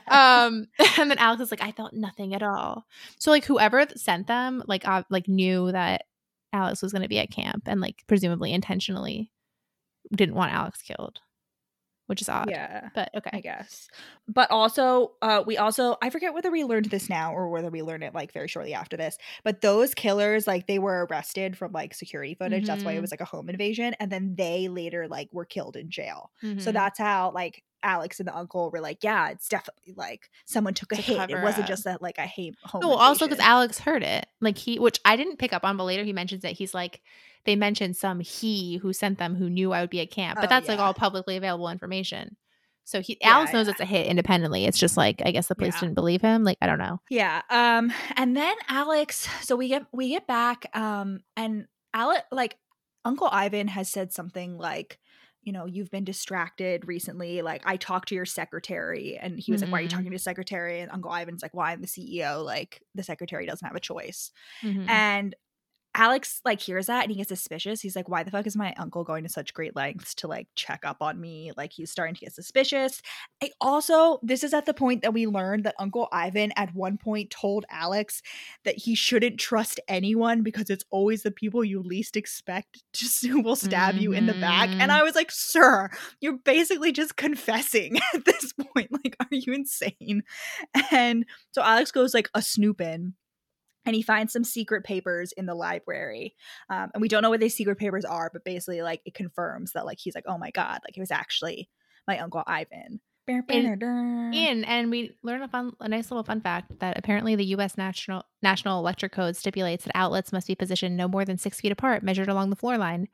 um, and then Alex is like, I felt nothing at all. So like, whoever sent them, like, uh, like knew that Alex was going to be at camp, and like presumably intentionally didn't want Alex killed, which is odd. yeah. But okay. I guess. But also, uh, we also I forget whether we learned this now or whether we learned it like very shortly after this. But those killers, like they were arrested from like security footage. That's why it Mhm. was like a home invasion, and then they later like were killed in jail. So Mhm. that's how like Alex and the uncle were like, yeah, it's definitely like someone took a a hit. It wasn't up. just that like I hate home. No, also because. Alex heard it. Like he, which I didn't pick up on, but later he mentions that he's like, they mentioned some he who sent them who knew I would be at camp, but Oh, that's like all publicly available information. So he, Yeah, Alex knows yeah. it's a hit independently. It's just like I guess the police Yeah. didn't believe him. Like I don't know. Yeah. Um and then Alex so we get we get back um and Alex like Uncle Ivan has said something like you know, you've been distracted recently. Like, I talked to your secretary, and he was like, Why are you talking to your secretary? And Uncle Ivan's like, Well, I'm the CEO. Like, the secretary doesn't have a choice. Mhm. And Alex like hears that and he gets suspicious. He's like, "Why the fuck is my uncle going to such great lengths to like check up on me?" Like he's starting to get suspicious. I also this is at the point that we learned that Uncle Ivan at one point told Alex that he shouldn't trust anyone because it's always the people you least expect just who will stab you in the back. And mm-hmm. I was like, "Sir, you're basically just confessing at this point. Like, are you insane?" And so Alex goes like a snooping and he finds some secret papers in the library um, and we don't know what these secret papers are but basically like it confirms that like he's like oh my god like it was actually my uncle ivan And and we learn a fun, a nice little fun fact that apparently the U.S. National National Electric Code stipulates that outlets must be positioned no more than six feet apart, measured along the floor line.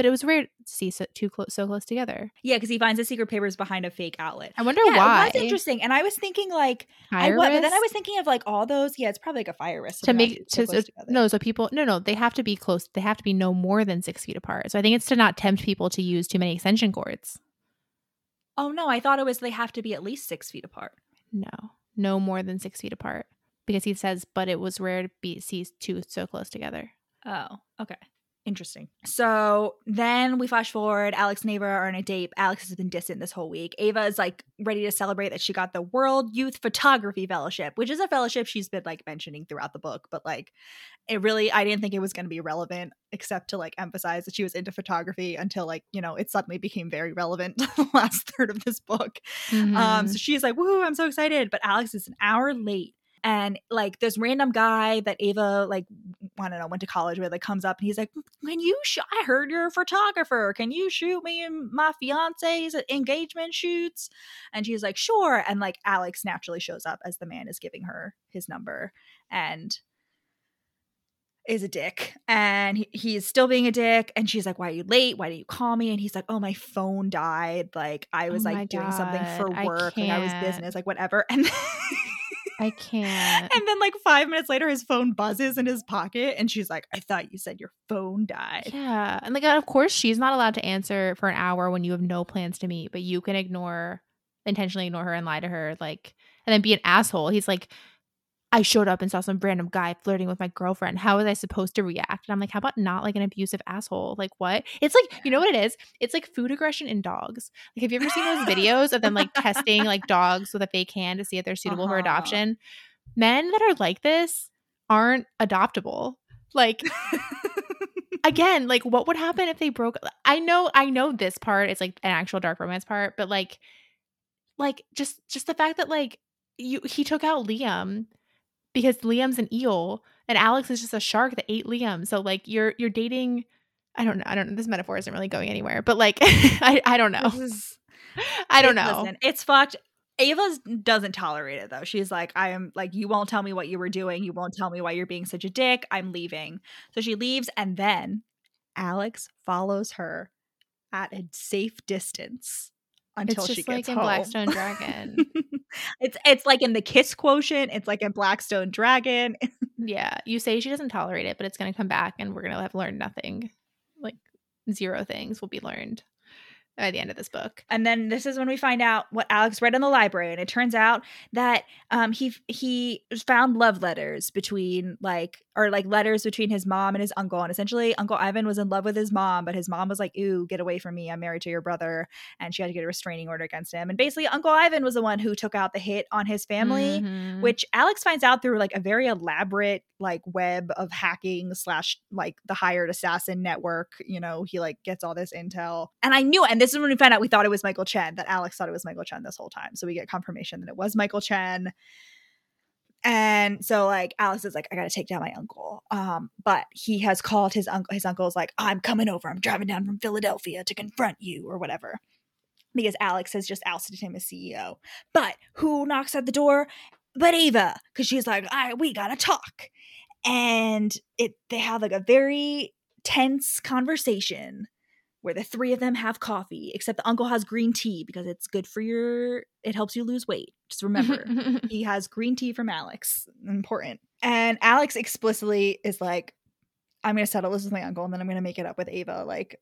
But it was rare to see so, two close so close together. Yeah, because he finds the secret papers behind a fake outlet. I wonder yeah, why. Was interesting, and I was thinking like, I Higher was, but then I was thinking of like all those. Yeah, it's probably like a fire risk to make to so, no so people no no they have to be close they have to be no more than six feet apart so i think it's to not tempt people to use too many extension cords Oh no, I thought it was they have to be at least six feet apart. no no more than six feet apart because he says but it was rare to be see two so close together Oh, okay. Interesting. So then we flash forward. Alex and Ava are on a date. Alex has been distant this whole week. Ava is like ready to celebrate that she got the World Youth Photography Fellowship, which is a fellowship she's been like mentioning throughout the book. But like, it really, I didn't think it was going to be relevant except to like emphasize that she was into photography until like, you know, it suddenly became very relevant the last third of this book. Um, Mhm. so she's like, "Woohoo! I'm so excited!" But Alex is an hour late, and like this random guy that Ava like I don't know went to college with like comes up and he's like, "Can you? Sh- I heard you're a photographer. Can you shoot me and my fiance's engagement shoots?" And she's like, "Sure." And like Alex naturally shows up as the man is giving her his number, and is a dick and he, he's still being a dick and she's like why are you late why didn't you call me and he's like oh my phone died like i oh was Oh like doing something for God, I work like i was business like whatever and i can't. And then like five minutes later his phone buzzes in his pocket and she's like i thought you said your phone died. Yeah and like uh, of course she's not allowed to answer for an hour when you have no plans to meet but you can ignore intentionally ignore her and lie to her like and then be an asshole. He's like I showed up and saw some random guy flirting with my girlfriend. How was I supposed to react? And I'm like, how about not like an abusive asshole? Like what? It's like, you know what it is? It's like food aggression in dogs. Like, have you ever seen those videos of them like testing like dogs with a fake hand to see if they're suitable for Uh-huh. adoption? Men that are like this aren't adoptable. Like again, like what would happen if they broke I know I know this part is like an actual dark romance part, but like like just just the fact that like you he took out Liam because Liam's an eel and Alex is just a shark that ate Liam. So like you're you're dating I don't know. I don't know. This metaphor isn't really going anywhere. But like I I don't know. Is- I don't it- know. listen, it's fucked Ava doesn't tolerate it though. She's like, I am like, you won't tell me what you were doing. You won't tell me why you're being such a dick. I'm leaving. So she leaves, and then Alex follows her at a safe distance until it's she just gets like in home. Blackstone Dragon. it's it's like in the kiss quotient. It's like in Blackstone Dragon. yeah. You say she doesn't tolerate it, but it's gonna come back and we're gonna have learned nothing. Like zero things will be learned by the end of this book. And then this is when we find out what Alex read in the library, and it turns out that um, he he found love letters between like or like letters between his mom and his uncle, and essentially Uncle Ivan was in love with his mom, but his mom was like, "Ooh, get away from me! I'm married to your brother," and she had to get a restraining order against him. And basically, Uncle Ivan was the one who took out the hit on his family. Mhm. Which Alex finds out through like a very elaborate like web of hacking slash like the hired assassin network. You know, he like gets all this intel. And I knew, and this is when we found out we thought it was Michael Chen, that Alex thought it was Michael Chen this whole time. So we get confirmation that it was Michael Chen. And so like Alex is like, I gotta take down my uncle. Um, but he has called his uncle his uncle's like, I'm coming over. I'm driving down from Philadelphia to confront you or whatever. Because Alex has just ousted him as CEO. But who knocks at the door? But Ava, because she's like, I we gotta talk. And it they have like a very tense conversation where the three of them have coffee, except the uncle has green tea because it's good for your it helps you lose weight. Just remember. he has green tea from Alex. Important. And Alex explicitly is like, I'm gonna settle this with my uncle and then I'm gonna make it up with Ava. Like,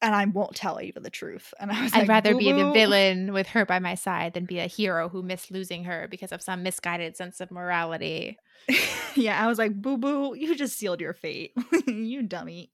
and I won't tell Ava the truth. And I was I'd like, rather be the "Boo-boo." villain with her by my side than be a hero who missed losing her because of some misguided sense of morality. yeah, I was like, boo boo, you just sealed your fate. you dummy.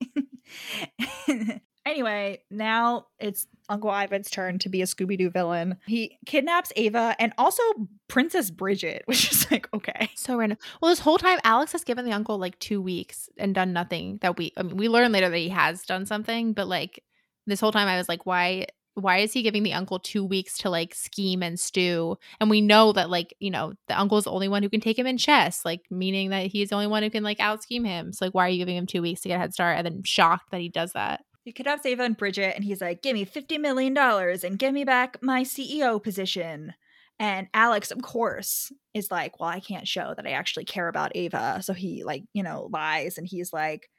Anyway, now it's Uncle Ivan's turn to be a Scooby Doo villain. He kidnaps Ava and also Princess Bridget, which is like, okay. So random. Well, this whole time, Alex has given the uncle like two weeks and done nothing. That we, I mean, we learn later that he has done something, but like this whole time, I was like, why? Why is he giving the uncle two weeks to like scheme and stew? And we know that like you know the uncle's the only one who can take him in chess, like meaning that he's the only one who can like out scheme him. So like, why are you giving him two weeks to get a head start? And then shocked that he does that. He kidnaps Ava and Bridget, and he's like, "Give me fifty million dollars and give me back my CEO position." And Alex, of course, is like, "Well, I can't show that I actually care about Ava," so he like, you know, lies, and he's like,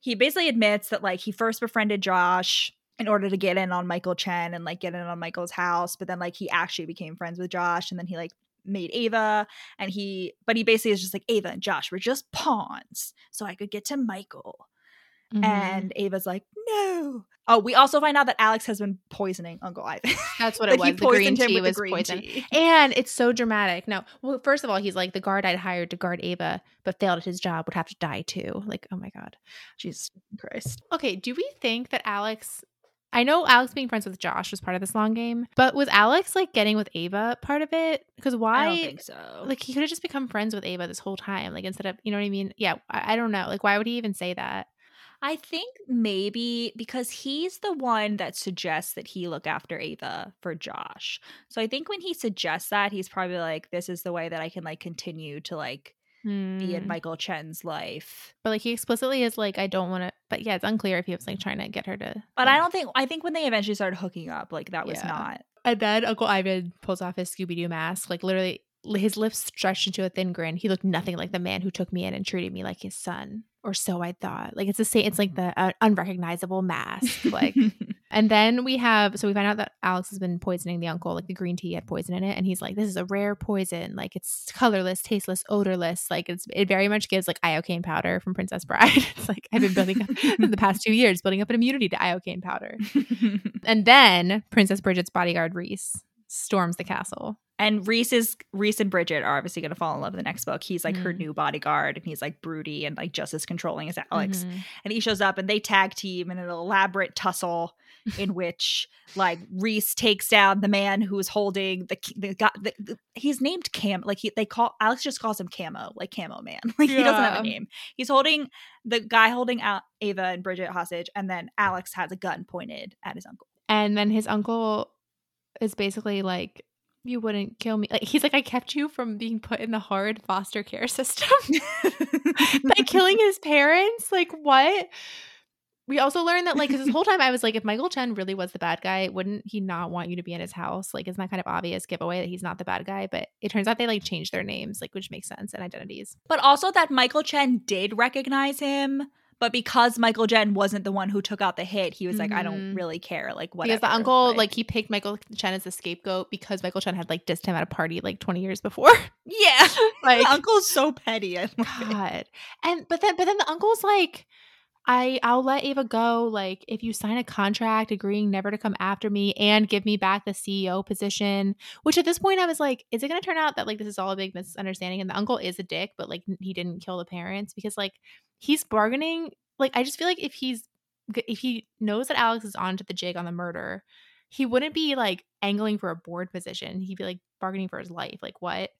he basically admits that like he first befriended Josh in order to get in on Michael Chen and like get in on Michael's house, but then like he actually became friends with Josh and then he like made Ava and he but he basically is just like Ava and Josh were just pawns so I could get to Michael. Mhm. And Ava's like, "No." Oh, we also find out that Alex has been poisoning Uncle Ivan. that's what it was. The green tea was green poison. tea. And it's so dramatic. No, well, first of all, he's like the guard I'd hired to guard Ava, but failed at his job would have to die too. Like, oh my god. Jesus Christ. Okay, do we think that Alex? I know Alex being friends with Josh was part of this long game, but was Alex like getting with Ava part of it? Because why? I don't think so. Like he could have just become friends with Ava this whole time. Like instead of, you know what I mean? Yeah, I, I don't know. Like why would he even say that? I think maybe because he's the one that suggests that he look after Ava for Josh. So I think when he suggests that, he's probably like, this is the way that I can like continue to like be in Hmm. Michael Chen's life. But like he explicitly is like, I don't want to. But yeah, it's unclear if he was like trying to get her to. But like- I don't think, I think when they eventually started hooking up, like that was Yeah. not. And then Uncle Ivan pulls off his Scooby Doo mask, like literally his lips stretched into a thin grin. He looked nothing like the man who took me in and treated me like his son, or so I thought. Like it's the same. It's like the uh, unrecognizable mask. Like, and then we have so we find out that Alex has been poisoning the uncle. Like the green tea had poison in it, and he's like, "This is a rare poison. Like it's colorless, tasteless, odorless. Like it's it very much gives like iocane powder from Princess Bride. it's like I've been building up in the past two years, building up an immunity to iocane powder." And then Princess Bridget's bodyguard Rhys storms the castle. And Rhys is Rhys and Bridget are obviously going to fall in love in the next book. He's like her Mm. new bodyguard, and he's like broody and like just as controlling as Alex. Mhm. and he shows up and they tag team in an elaborate tussle in which like Rhys takes down the man who's holding the the guy the, the, he's named Cam like he they call Alex just calls him Camo like Camo man like he doesn't have a name he's holding the guy holding out Ava and Bridget hostage and then Alex has a gun pointed at his uncle And then his uncle is basically like, You wouldn't kill me. Like he's like, I kept you from being put in the hard foster care system by killing his parents. Like what? We also learned that like this whole time I was like, if Michael Chen really was the bad guy, wouldn't he not want you to be in his house? Like, isn't that kind of obvious giveaway that he's not the bad guy? But it turns out they like changed their names, like which makes sense and identities. but also that Michael Chen did recognize him but because Michael Chen wasn't the one who took out the hit he was like I don't Mhm. really care like whatever Because the uncle, like, he picked Michael Chen as the scapegoat because Michael Chen had like dissed him at a party like 20 years before. yeah like, the uncle's so petty I. God. And but then but then the uncle's like, I I'll let Ava go. Like if you sign a contract agreeing never to come after me and give me back the CEO position. Which at this point I was like, is it gonna turn out that like this is all a big misunderstanding and the uncle is a dick, but like he didn't kill the parents because like he's bargaining. Like I just feel like if he's if he knows that Alex is onto the jig on the murder, he wouldn't be like angling for a board position. He'd be like bargaining for his life. Like what?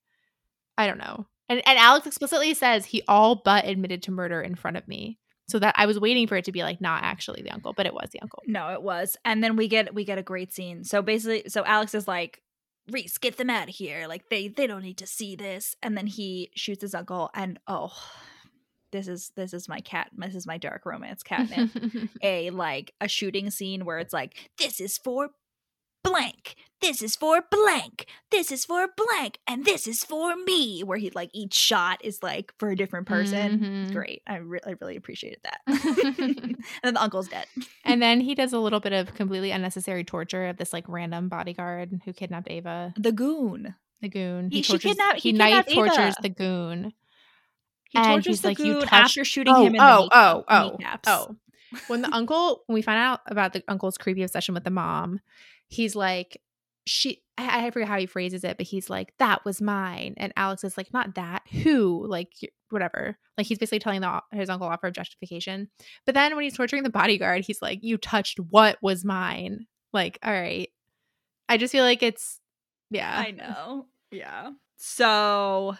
I don't know. And and Alex explicitly says he all but admitted to murder in front of me. So that I was waiting for it to be like not actually the uncle, but it was the uncle. No, it was. And then we get we get a great scene. So basically so Alex is like, Rhys, get them out of here. Like they they don't need to see this. And then he shoots his uncle and oh this is this is my cat this is my dark romance catnip. a like a shooting scene where it's like, this is for blank, this is for blank, this is for blank, and this is for me. Where he like each shot is like for a different person. Mhm. Great. I, re- I really appreciated that. and then the uncle's dead. and then he does a little bit of completely unnecessary torture of this like random bodyguard who kidnapped Ava, The goon. the goon. He- she tortures, kidnapped- he he knife tortures the goon. He And he's like, "You touched- after shooting oh, him in oh, oh, oh, kneecaps. oh. oh. When the uncle, when we find out about the uncle's creepy obsession with the mom, he's like, she, I, I forget how he phrases it, but he's like, that was mine. And Alex is like, not that, who? Like, whatever. Like, he's basically telling the, his uncle off for justification. But then when he's torturing the bodyguard, he's like, you touched what was mine. Like, all right. I just feel like it's, yeah. I know. Yeah. So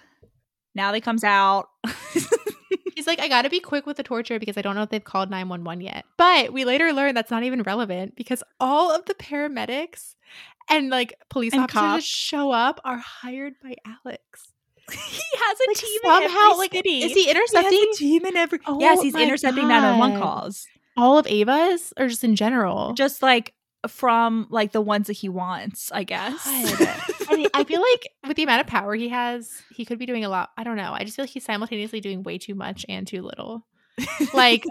now they comes out. He's like, I gotta be quick with the torture because I don't know if they've called 911 yet. But we later learn that's not even relevant because all of the paramedics and like police And officers cops. show up are hired by Alex. he has a Like team in somehow, like, city. is he He has intercepting a team in every. Oh yes, he's intercepting 911 God. calls. all of Ava's or just in general? Just like from like the ones that he wants, I guess. And he- I feel like with the amount of power he has, he could be doing a lot. I don't know. I just feel like he's simultaneously doing way too much and too little. Like,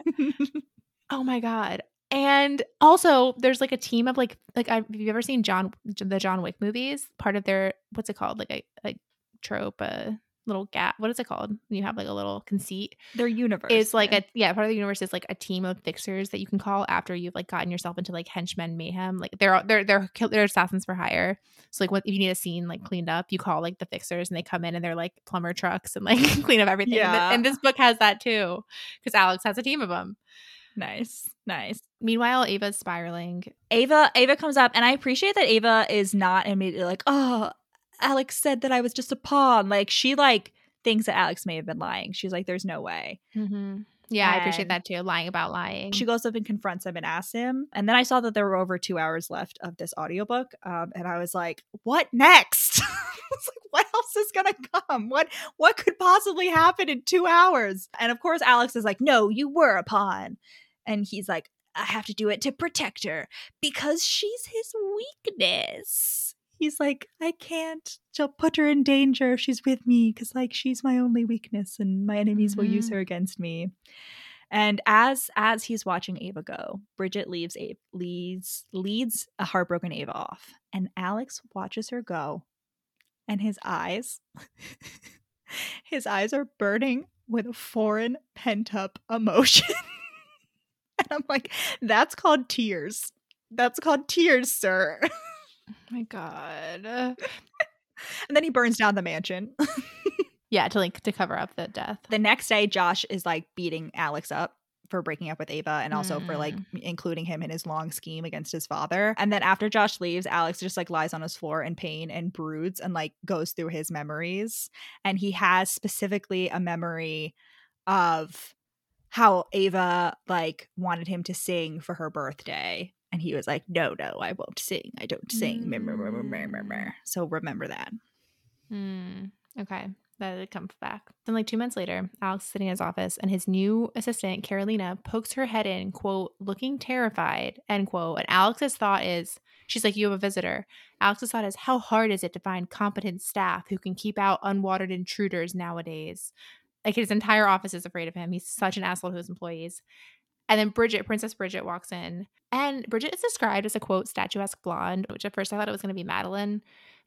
oh my god. And also, there's like a team of like like I've, you ever seen John the John Wick movies? Part of their what's it called? Like a, a trope, a little gap. What is it called? You have like a little conceit. Their universe is like yeah. a yeah, part of the universe is like a team of fixers that you can call after you've like gotten yourself into like henchmen mayhem. Like they're they're they're they're assassins for hire. So like what if you need a scene like cleaned up, you call like the fixers and they come in and they're like plumber trucks and like clean up everything. And, th- Yeah. and this book has that too because Alex has a team of them. nice, nice. Meanwhile, Ava's spiraling. Ava Ava comes up and I appreciate that Ava is not immediately like, "Oh, Alex said that I was just a pawn." Like she like thinks that Alex may have been lying. She's like, "There's no way." Mm-hmm. Yeah, I appreciate that too. Lying about lying. She goes up and confronts him and asks him. And then I saw that there were over two hours left of this audiobook. Um, and I was like, what next? Like, what else is gonna come? What what could possibly happen in two hours? And of course, Alex is like, no, you were a pawn. And he's like, I have to do it to protect her because she's his weakness. He's like, I can't she'll put her in danger if she's with me because like she's my only weakness and my enemies will use Mhm. her against me. And as as he's watching Ava go, Bridget leaves Ava, leads leads a heartbroken Ava off, and Alex watches her go, and his eyes, his eyes are burning with a foreign pent up emotion, and I'm like, that's called tears. That's called tears, sir. oh my god. and then he burns down the mansion. Yeah, to like to cover up the death. the next day josh is like beating alex up for breaking up with ava and also for like mm. including him in his long scheme against his father and then after josh leaves alex just like lies on his floor in pain and broods and like goes through his memories and he has specifically a memory of how ava like wanted him to sing for her birthday and he was like no no i won't sing i don't sing meh. so remember that Hmm. Okay. That it comes back. Then, like two months later, Alex is sitting in his office, and his new assistant, Carolina, pokes her head in, quote, looking terrified, end quote. And Alex's thought is, she's like, You have a visitor. Alex's thought is, How hard is it to find competent staff who can keep out unwatered intruders nowadays? Like, his entire office is afraid of him. He's such an asshole to his employees. And then Bridget, Princess Bridget, walks in. And Bridget is described as a quote, statuesque blonde, which at first I thought it was going to be Madeline.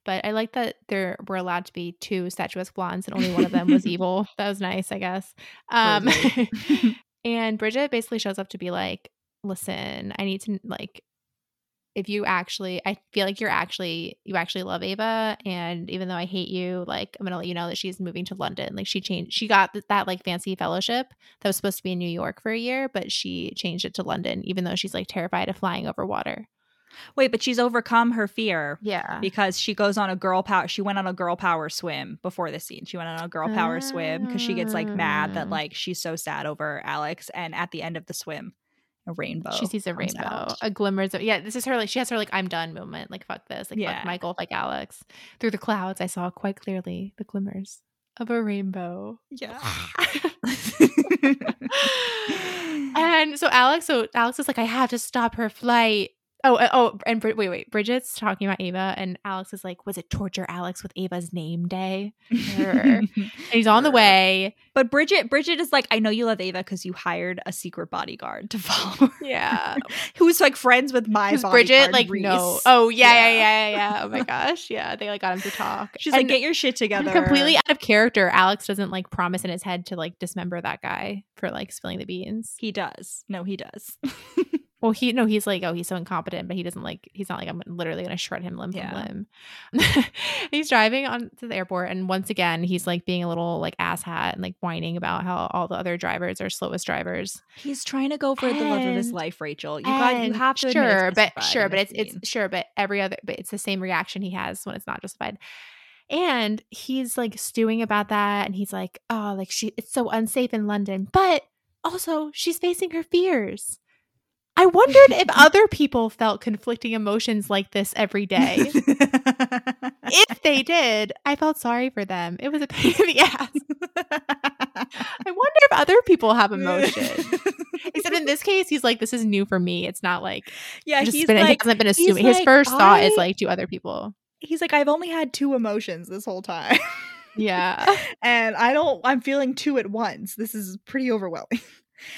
But I like that there were allowed to be two statuesque blondes and only one of them was evil. That was nice, I guess. Um, and Bridget basically shows up to be like, listen, I need to, like, if you actually, I feel like you're actually, you actually love Ava. And even though I hate you, like, I'm going to let you know that she's moving to London. Like, she changed, she got th- that, like, fancy fellowship that was supposed to be in New York for a year, but she changed it to London, even though she's, like, terrified of flying over water. wait but she's overcome her fear Yeah. because she goes on a girl power she went on a girl power swim before this scene she went on a girl power swim because she gets like mad that Ah. like she's so sad over alex and at the end of the swim a rainbow she sees a rainbow, out. a glimmers of yeah. This is her like she has her like I'm done moment. Like fuck this, like Yeah. fuck Michael, like Alex. Through the clouds, I saw quite clearly the glimmers of a rainbow. yeah and so Alex, so Alex is like, I have to stop her flight. Oh, uh, oh, and Brid- wait, wait. Bridget's talking about Ava, and Alex is like, "Was it torture Alex with Ava's name day?" And he's on the way. but bridget bridget is like i know you love ava because you hired a secret bodyguard to follow her Yeah, who's like friends with my Bridget? Like, Rhys. no. Oh, yeah, yeah, Yeah. yeah, yeah, yeah. Oh my gosh, yeah. They like got him to talk. she's And- like get your shit together completely out of character. Alex doesn't like promise in his head to like dismember that guy for like spilling the beans. he does no he does Well, he no, he's like, oh, he's so incompetent, but he doesn't like. He's not like I'm literally gonna shred him limb Yeah. from limb. he's driving on to the airport, and once again, he's like being a little like asshat and like whining about how all the other drivers are slowest drivers. he's trying to go for the love of his life rachel you got you have to sure, but sure, but it's it's sure, but every other, but it's the same reaction he has when it's not justified. And he's like stewing about that, and he's like, "Oh, like she, it's so unsafe in London." But also, she's facing her fears. I wondered if other people felt conflicting emotions like this every day. if they did, I felt sorry for them. It was a pain in the ass. I wonder if other people have emotion. Except in this case, he's like, "This is new for me. It's not like yeah he's been, he like hasn't been assuming. His like, first thought is like "Do other people. he's like i've only had two emotions this whole time Yeah. and i don't i'm feeling two at once this is pretty overwhelming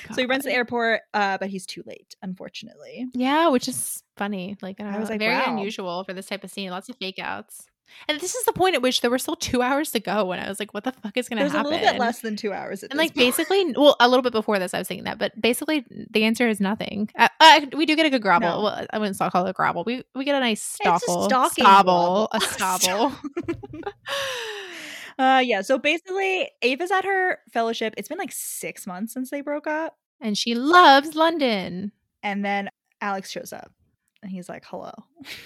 So he runs to the airport, uh, but he's too late, unfortunately. Yeah, which is funny. Like I, I was like, very wow. unusual for this type of scene. Lots of fake outs. And this is the point at which there were still two hours to go when I was like, what the fuck is gonna There's happen? a little bit less than two hours. At and this like point. basically well a little bit before this i was thinking that but basically the answer is nothing uh, uh, we do get a good grobble No. well i wouldn't call it a grobble we we get a nice It's a stalking stobble a stobble uh, yeah. So basically, Ava's at her fellowship. It's been like six months since they broke up, and she loves london. And then Alex shows up, and he's like, "Hello,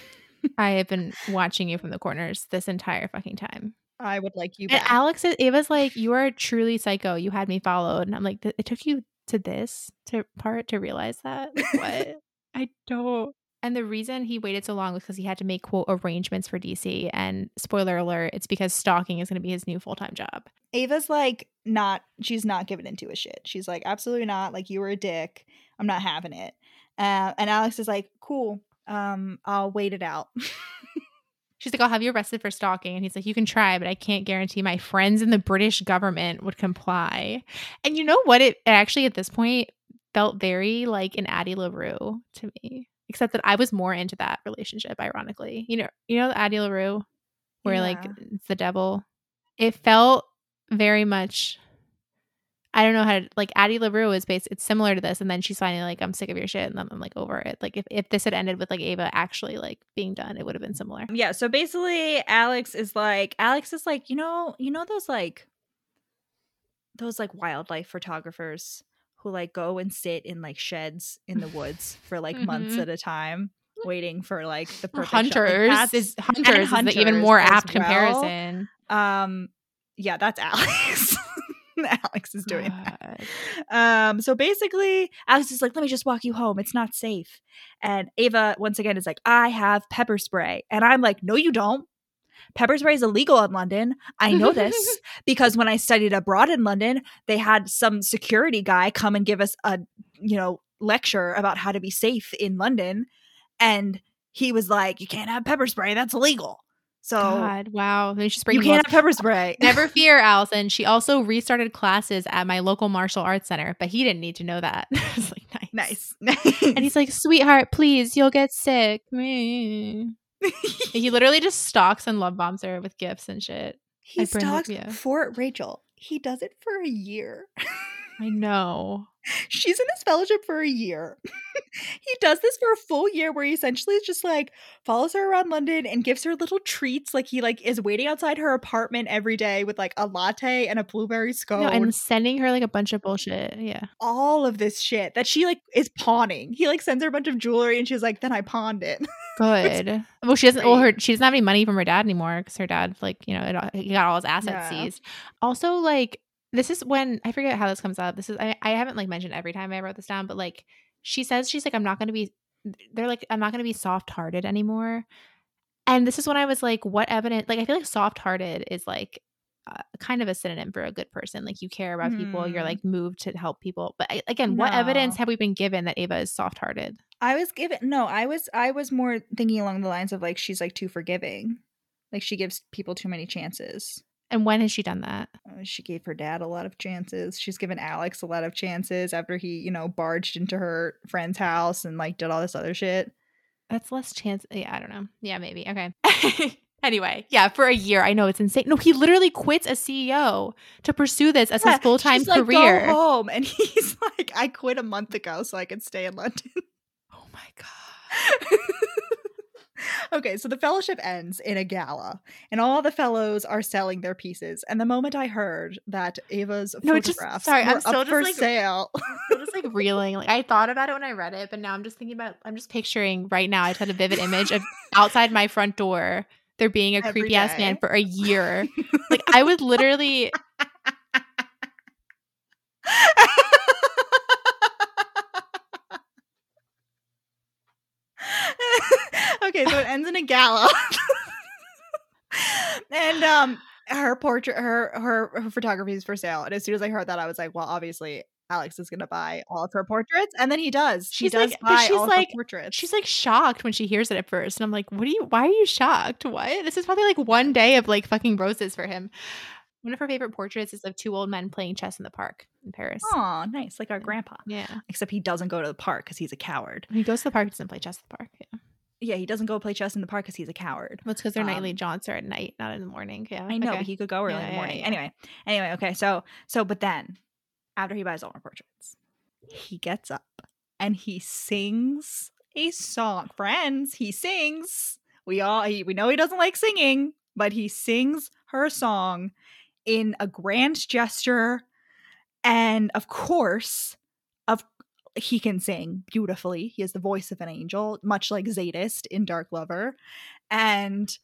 i have been watching you from the corners this entire fucking time. I would like you and back." alex is- ava's like you are truly psycho. You had me followed. And i'm like it took you to this to part to realize that? Like, what? I don't and the reason he waited so long was because he had to make quote arrangements for DC. And spoiler alert, it's because stalking is going to be his new full time job. Ava's like not she's not giving into a shit. She's like, absolutely not. Like you were a dick. I'm not having it. Uh, and Alex is like, cool. Um, I'll wait it out. She's like, I'll have you arrested for stalking. And he's like, You can try, but I can't guarantee my friends in the British government would comply. And you know what? It, it actually, at this point, felt very like an Addie LaRue to me, except that I was more into that relationship, ironically. You know, you know, the Addie LaRue, where like Yeah. it's the devil. It felt very much. I don't know how to like Addie LaRue is based it's similar to this and then she's finally like I'm sick of your shit and then I'm like over it. Like if, if this had ended with like Ava actually like being done, it would have been similar. yeah, so basically Alex is like Alex is like, you know, you know those like those like wildlife photographers who like go and sit in like sheds in the woods for like months Mhm. at a time waiting for like the perfect. Like, Hunters that's- is hunters is the even more apt well. comparison. Um, yeah, that's Alex. Alex is doing that. Um, so basically, Alex is like, "Let me just walk you home. It's not safe." And Ava once again is like, "I have pepper spray," and I'm like, "No, you don't." Pepper spray is illegal in London. I know this because when I studied abroad in London, they had some security guy come and give us a, you know, lecture about how to be safe in London, and he was like, "You can't have pepper spray. That's illegal." So God, wow. They just bring you can't have pepper spray. Never fear, Allison. She also restarted classes at my local martial arts center, but he didn't need to know that. Like, nice. nice. And he's like, sweetheart, please, you'll get sick. Me. he literally just stalks and love bombs her with gifts and shit. he I'd bring up- stalks for Rachel. He does it for a year. I know. She's in this fellowship for a year. he does this for a full year where he essentially is just like follows her around London and gives her little treats. Like he like is waiting outside her apartment every day with like a latte and a blueberry scone. No, and sending her like a bunch of bullshit. Yeah. all of this shit that she like is pawning. He like sends her a bunch of jewelry and she's like, then I pawned it. Good. Well, she doesn't. Well, her she doesn't have any money from her dad anymore because her dad, like, you know, it, he got all his assets Yeah. seized. Also, like, this is when I forget how this comes up. This is I, I haven't like mentioned every time I wrote this down, but like, she says she's like, I'm not going to be. They're like, I'm not going to be soft hearted anymore. And this is when I was like, what evidence? Like, I feel like soft hearted is like. Uh, kind of a synonym for a good person like you care about people you're Hmm. like moved to help people but I, again what evidence have we been given that ava is soft-hearted I was given no, I was I was more thinking along the lines of like she's like too forgiving. Like she gives people too many chances. And when has she done that Uh, She gave her dad a lot of chances. She's given Alex a lot of chances after he, you know, barged into her friend's house and like did all this other shit. That's less chance. Yeah, I don't know. Yeah, maybe. Okay. anyway, yeah, for a year. I know it's insane. No, he literally quits as CEO to pursue this as Yeah, his full time like, career. Go home, and he's like, I quit a month ago so I could stay in London. oh my god. okay, so the fellowship ends in a gala, and all the fellows are selling their pieces. And the moment I heard that Ava's No, it just- photographs sorry, I'm still up just, for like- sale, I'm just like reeling. Like I thought about it when I read it, but now I'm just thinking about. I'm just picturing right now. I just had a vivid image of outside my front door there being a Every creepy ass man for a year. Like I would literally. okay, so it ends in a gala. and um her portrait her, her her photography is for sale. And as soon as I heard that, I was like, well, obviously Alex is gonna buy all of her portraits. And then he does. She's does like- buy she's all like- of her portraits. She's like shocked when she hears it at first, and I'm like, "What are you? Why are you shocked? What? This is probably like one day of like fucking roses for him." One of her favorite portraits is of two old men playing chess in the park in Paris. Oh, nice. Like our grandpa. Yeah. Except he doesn't go to the park because he's a coward. He goes to the park, doesn't play chess at the park. Yeah. Yeah, he doesn't go play chess in the park because he's a coward. Well, it's because their nightly Um, jaunts are at night, not in the morning. Yeah. I know, okay. but he could go early Yeah, in the morning. yeah. Anyway, anyway, okay. So, so, but then after he buys all our portraits, he gets up and he sings a song. Friends, he sings. We all he, we know he doesn't like singing, but he sings her song in a grand gesture, and of course, he can sing beautifully. He has the voice of an angel, much like Zadist in Dark Lover. And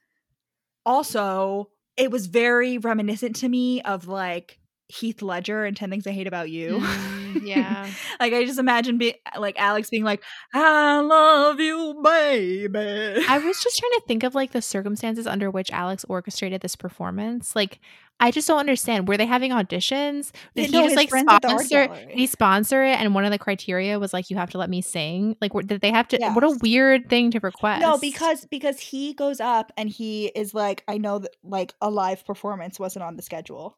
also, it was very reminiscent to me of like Heath Ledger and 10 Things I Hate About You. Mm, yeah. like I just imagine be- like Alex being like, I love you, baby. I was just trying to think of like the circumstances under which Alex orchestrated this performance. Like, I just don't understand. Were they having auditions? Did No, he just like friends at the art sponsor? Did he sponsor it? And one of the criteria was like, you have to let me sing. Like, did they have to? What a weird thing to request. No, because because he goes up and he is like, I know that like a live performance wasn't on the schedule.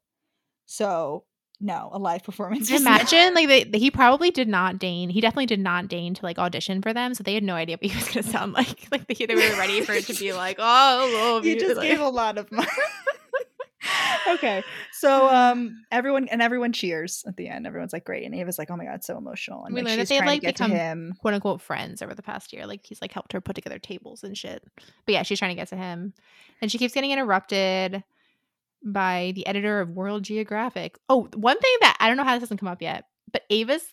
So no, a live performance. Imagine like they, he probably did not deign. He definitely did not deign to like audition for them, so they had no idea what he was going to sound like. Like they, they were ready for it to be like, oh, I love you you. just like- gave a lot of money. okay. So um everyone and everyone cheers at the end. Everyone's like great. And Ava's like, oh my god, so emotional. And We like, learned that they had, like, become- him. quote unquote friends over the past year. Like he's like helped her put together tables and shit. But yeah, she's trying to get to him. And she keeps getting interrupted by the editor of World Geographic. Oh, one thing that I don't know how this hasn't come up yet, but Ava's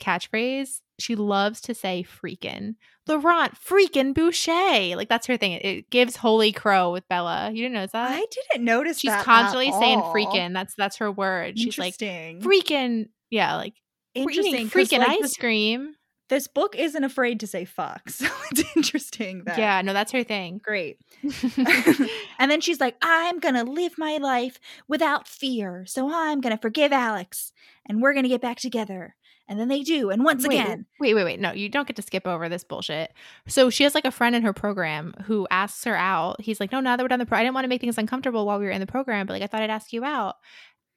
catchphrase, she loves to say freaking. Laurent freaking Boucher. Like that's her thing. It, it gives Holy Crow with Bella. You didn't notice that? I didn't notice She's constantly saying freaking. That's that's her word. She's like freaking yeah, like Interesting. freaking like, ice this, cream. This book isn't afraid to say fuck. So it's interesting that Yeah, no, that's her thing. great. and then she's like, I'm going to live my life without fear. So I'm going to forgive Alex and we're going to get back together. And then they do. And once wait, again, Wait, wait, wait. No, you don't get to skip over this bullshit. So she has like a friend in her program who asks her out. He's like, no, now that we're done the pro, I didn't want to make things uncomfortable while we were in the program, but like I thought I'd ask you out.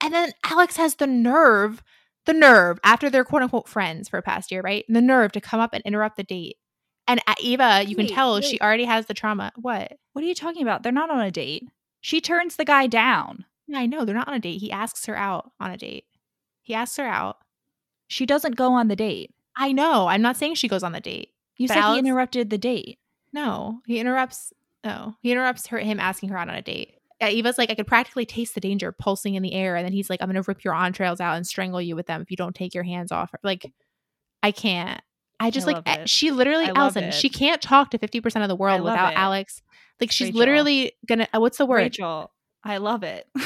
And then Alex has the nerve, the nerve after they're quote unquote friends for a past year, right? The nerve to come up and interrupt the date. And Eva, you can Wait, tell she already has the trauma. What? what are you talking about? They're not on a date. She turns the guy down. Yeah, I know they're not on a date. He asks her out on a date. He asks her out. She doesn't go on the date. I know. I'm not saying she goes on the date. You said Alex- he interrupted the date. No, he interrupts. No, he interrupts her. Him asking her out on a date. Eva's like, I could practically taste the danger pulsing in the air, and then he's like, I'm gonna rip your entrails out and strangle you with them if you don't take your hands off. her. Like, I can't. I just I like she literally, I Allison. it. She can't talk to fifty percent of the world without it. Alex. Like, she's Rachel. literally gonna. uh, What's the word? Rachel, I love it.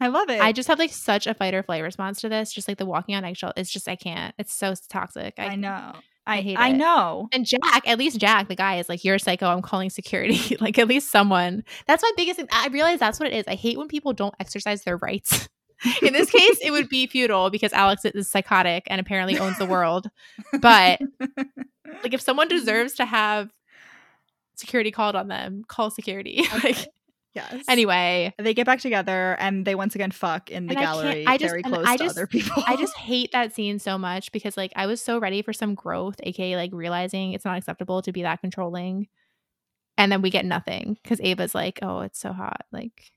I love it. I just have like such a fight or flight response to this. Just like the walking on eggshell. It's just I can't. It's so toxic. I, know. I hate I it. know. And Jack, at least Jack, the guy, is like, "You're a psycho. I'm calling security." like, at least someone. That's my biggest thing. I realize that's what it is. I hate when people don't exercise their rights. In this case, it would be futile because Alex is psychotic and apparently owns the world. But like, if someone deserves to have security called on them, call security. like, yes. anyway, they get back together and they once again fuck in the I gallery, I just- very close I to just- other people. I just hate that scene so much because like I was so ready for some growth, aka like realizing it's not acceptable to be that controlling. And then we get nothing because Ava's like, oh, it's so hot. Like,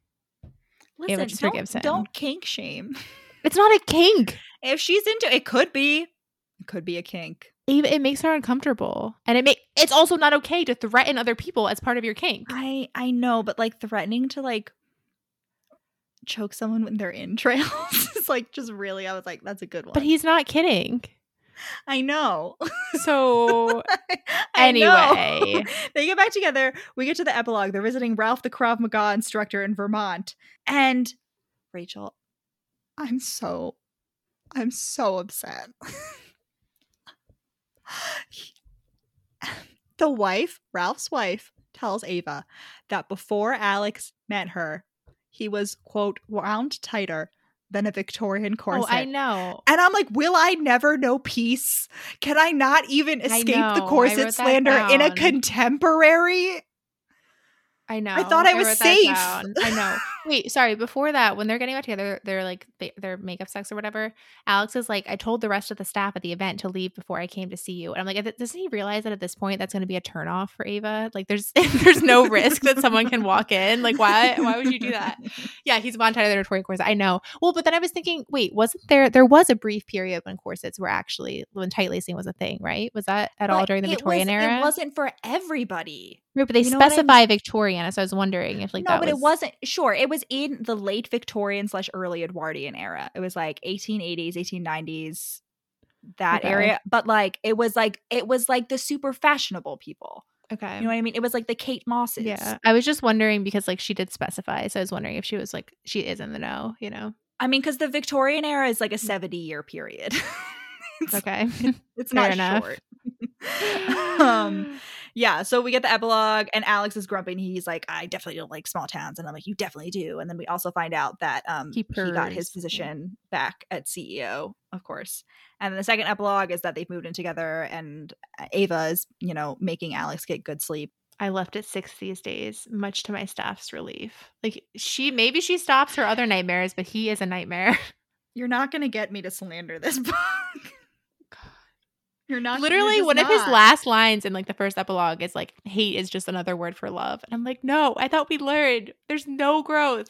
listen. just don't, forgives him. don't kink shame. it's not a kink. If she's into it, could be. It could be a kink. Ava, it makes her uncomfortable. And it make it's also not okay to threaten other people as part of your kink. I I know, but like threatening to like choke someone when they're in entrails is like just really. I was like, that's a good one. But he's not kidding. I know. So I know. Anyway. they get back together. We get to the epilogue. They're visiting Ralph the Krav Maga instructor in Vermont. And Rachel, I'm so, I'm so upset. the wife, Ralph's wife, tells Ava that before Alex met her, he was, quote, wound tighter than a Victorian corset. oh, I know. And I'm like, will I never know peace? Can I not even escape the corset slander in a contemporary? I know. I thought I was safe. I know. Wait, sorry. Before that, when they're getting back together, they're like their makeup sex or whatever. Alex is like, I told the rest of the staff at the event to leave before I came to see you, and I'm like, doesn't he realize that at this point that's going to be a turnoff for Ava? Like, there's there's no risk that someone can walk in. Like, why why would you do that? Yeah, he's tied to the Victorian corset. I know. Well, but then I was thinking, wait, wasn't there there was a brief period when corsets were actually when tight lacing was a thing, right? Was that at all during the Victorian was- era? It wasn't for everybody. Right, but they you know what I specify Victorian, so I was wondering if like no, but was, it wasn't. Sure, it was in the late Victorian slash early Edwardian era. It was like 1880s, 1890s, that Okay. area. But like, it was like it was like the super fashionable people. okay. You know what I mean? It was like the Kate Mosses. Yeah, I was just wondering because like she did specify, so I was wondering if she was like she is in the know, you know? I mean, because the Victorian era is like a 70 year period. it's, Okay, it's fair not enough. short. um, yeah, so we get the epilogue, and Alex is grumping. He's like, "I definitely don't like small towns," and I'm like, "You definitely do." And then we also find out that um, He he, got his purrs, yeah. position back at CEO, of course. And then the second epilogue is that they've moved in together, and uh, Ava is, you know, making Alex get good sleep. I left at six these days, much to my staff's relief. Like she maybe she stops her other nightmares, but he is a nightmare. You're not gonna get me to slander this book. You're not you're Literally, just one of his last lines in like the first epilogue is like, "Hate is just another word for love," and I'm like, "No, I thought we learned. There's no growth."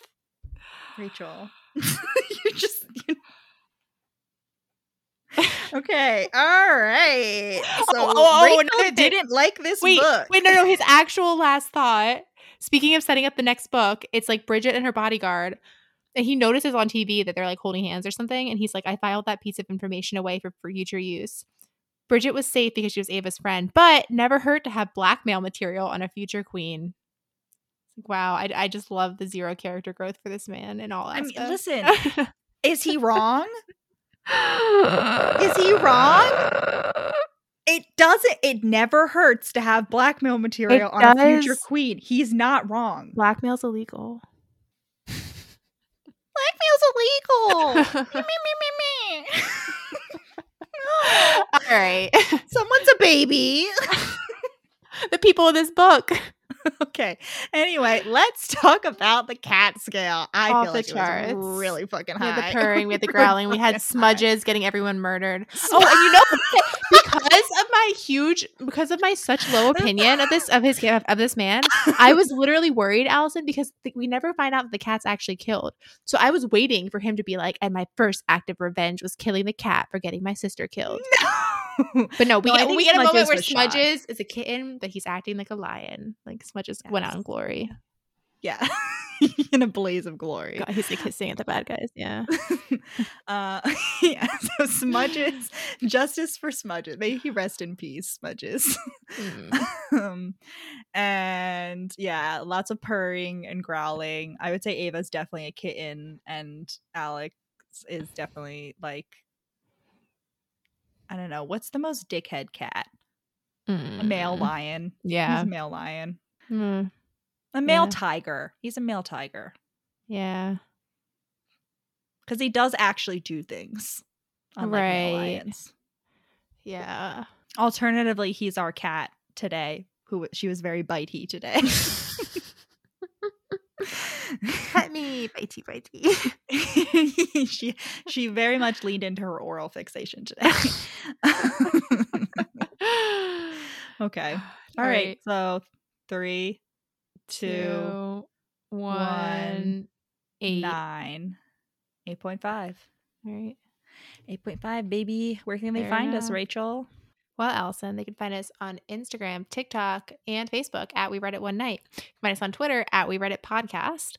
Rachel. you just you... Okay. All right. Oh, so Oh, oh, oh, Rachel another didn't like this wait, book. wait, no, no. His actual last thought. Speaking of setting up the next book, it's like Bridget and her bodyguard, and he notices on TV that they're like holding hands or something, and he's like, "I filed that piece of information away for, for future use." Bridget was safe because she was Ava's friend, but never hurt to have blackmail material on a future queen. Wow, I, I just love the zero character growth for this man in all I mean, listen, Is he wrong? Is he wrong? It doesn't it never hurts to have blackmail material on a future queen. He's not wrong. Blackmail's illegal. Blackmail's illegal. me, me, me, me. All right. Someone's a baby. the people of this book. okay. Anyway, let's talk about the cat scale. I Off feel like it was really fucking high. We had the purring, we had the growling, we had smudges getting everyone murdered. Oh, and you know, because of my huge, because of my such low opinion of this of his of this man, I was literally worried, Allison, because th- we never find out that the cat's actually killed. So I was waiting for him to be like, and my first act of revenge was killing the cat for getting my sister killed. no. But no, we No, get, we get a moment Smudges where was shot. Smudges is a kitten, but he's acting like a lion. Like Smudges went out in glory. yeah. In a blaze of glory. God, he's like hissing at the bad guys. Yeah. uh yeah, so smudges justice for smudges may he rest in peace smudges Mm. um and yeah lots of purring and growling i would say ava's definitely a kitten and alex is definitely like i don't know what's the most dickhead cat a male Mm. lion Yeah. he's a male lion Mm. a male Yeah. tiger he's a male tiger Yeah. because he does actually do things Right. Yeah. Alternatively, he's our cat today. Who she was very bitey today. Pet me, bitey, bitey. she she very much leaned into her oral fixation today. okay. All right. So three, two, Two, one, eight. nine, eight point five. All right. Eight point five, baby. Where can they Fair find us. Rachel? Well, Allison, they can find us on Instagram, TikTok, and Facebook at We Read It One Night. You can find us on Twitter at We Read It Podcast.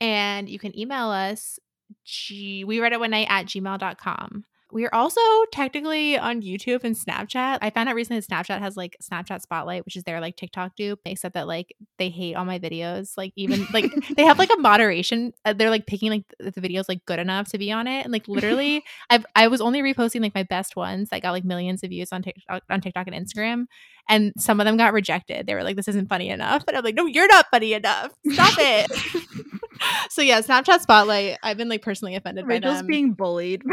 And you can email us, G- We Read It One Night at gmail.com. We are also technically on YouTube and Snapchat. I found out recently that Snapchat has like Snapchat Spotlight, which is their like TikTok dupe, except that like they hate all my videos. Like even like they have like a moderation. Uh, they're like picking like the videos like good enough to be on it, and like literally, I've I was only reposting like my best ones that got like millions of views on TikTok on TikTok and Instagram, and some of them got rejected. They were like, "This isn't funny enough," but I'm like, "No, you're not funny enough. Stop it." so yeah, Snapchat Spotlight. I've been like personally offended Rachel's by them. being bullied.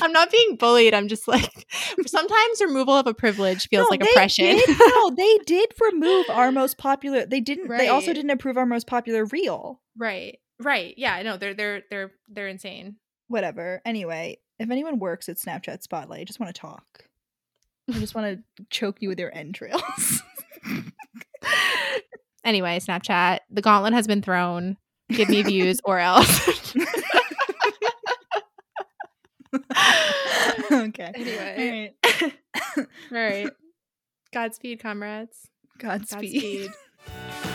I'm not being bullied. I'm just like sometimes removal of a privilege feels no, like oppression. Did, no, they did remove our most popular. They didn't. Right. They also didn't approve our most popular reel. Right. Right. Yeah. No. They're they're they're they're insane. Whatever. Anyway, if anyone works at Snapchat Spotlight, I just want to talk. I just want to choke you with your entrails. anyway, Snapchat, the gauntlet has been thrown give me views or else. okay. Anyway. All right. All right. Godspeed, comrades. Godspeed. Godspeed.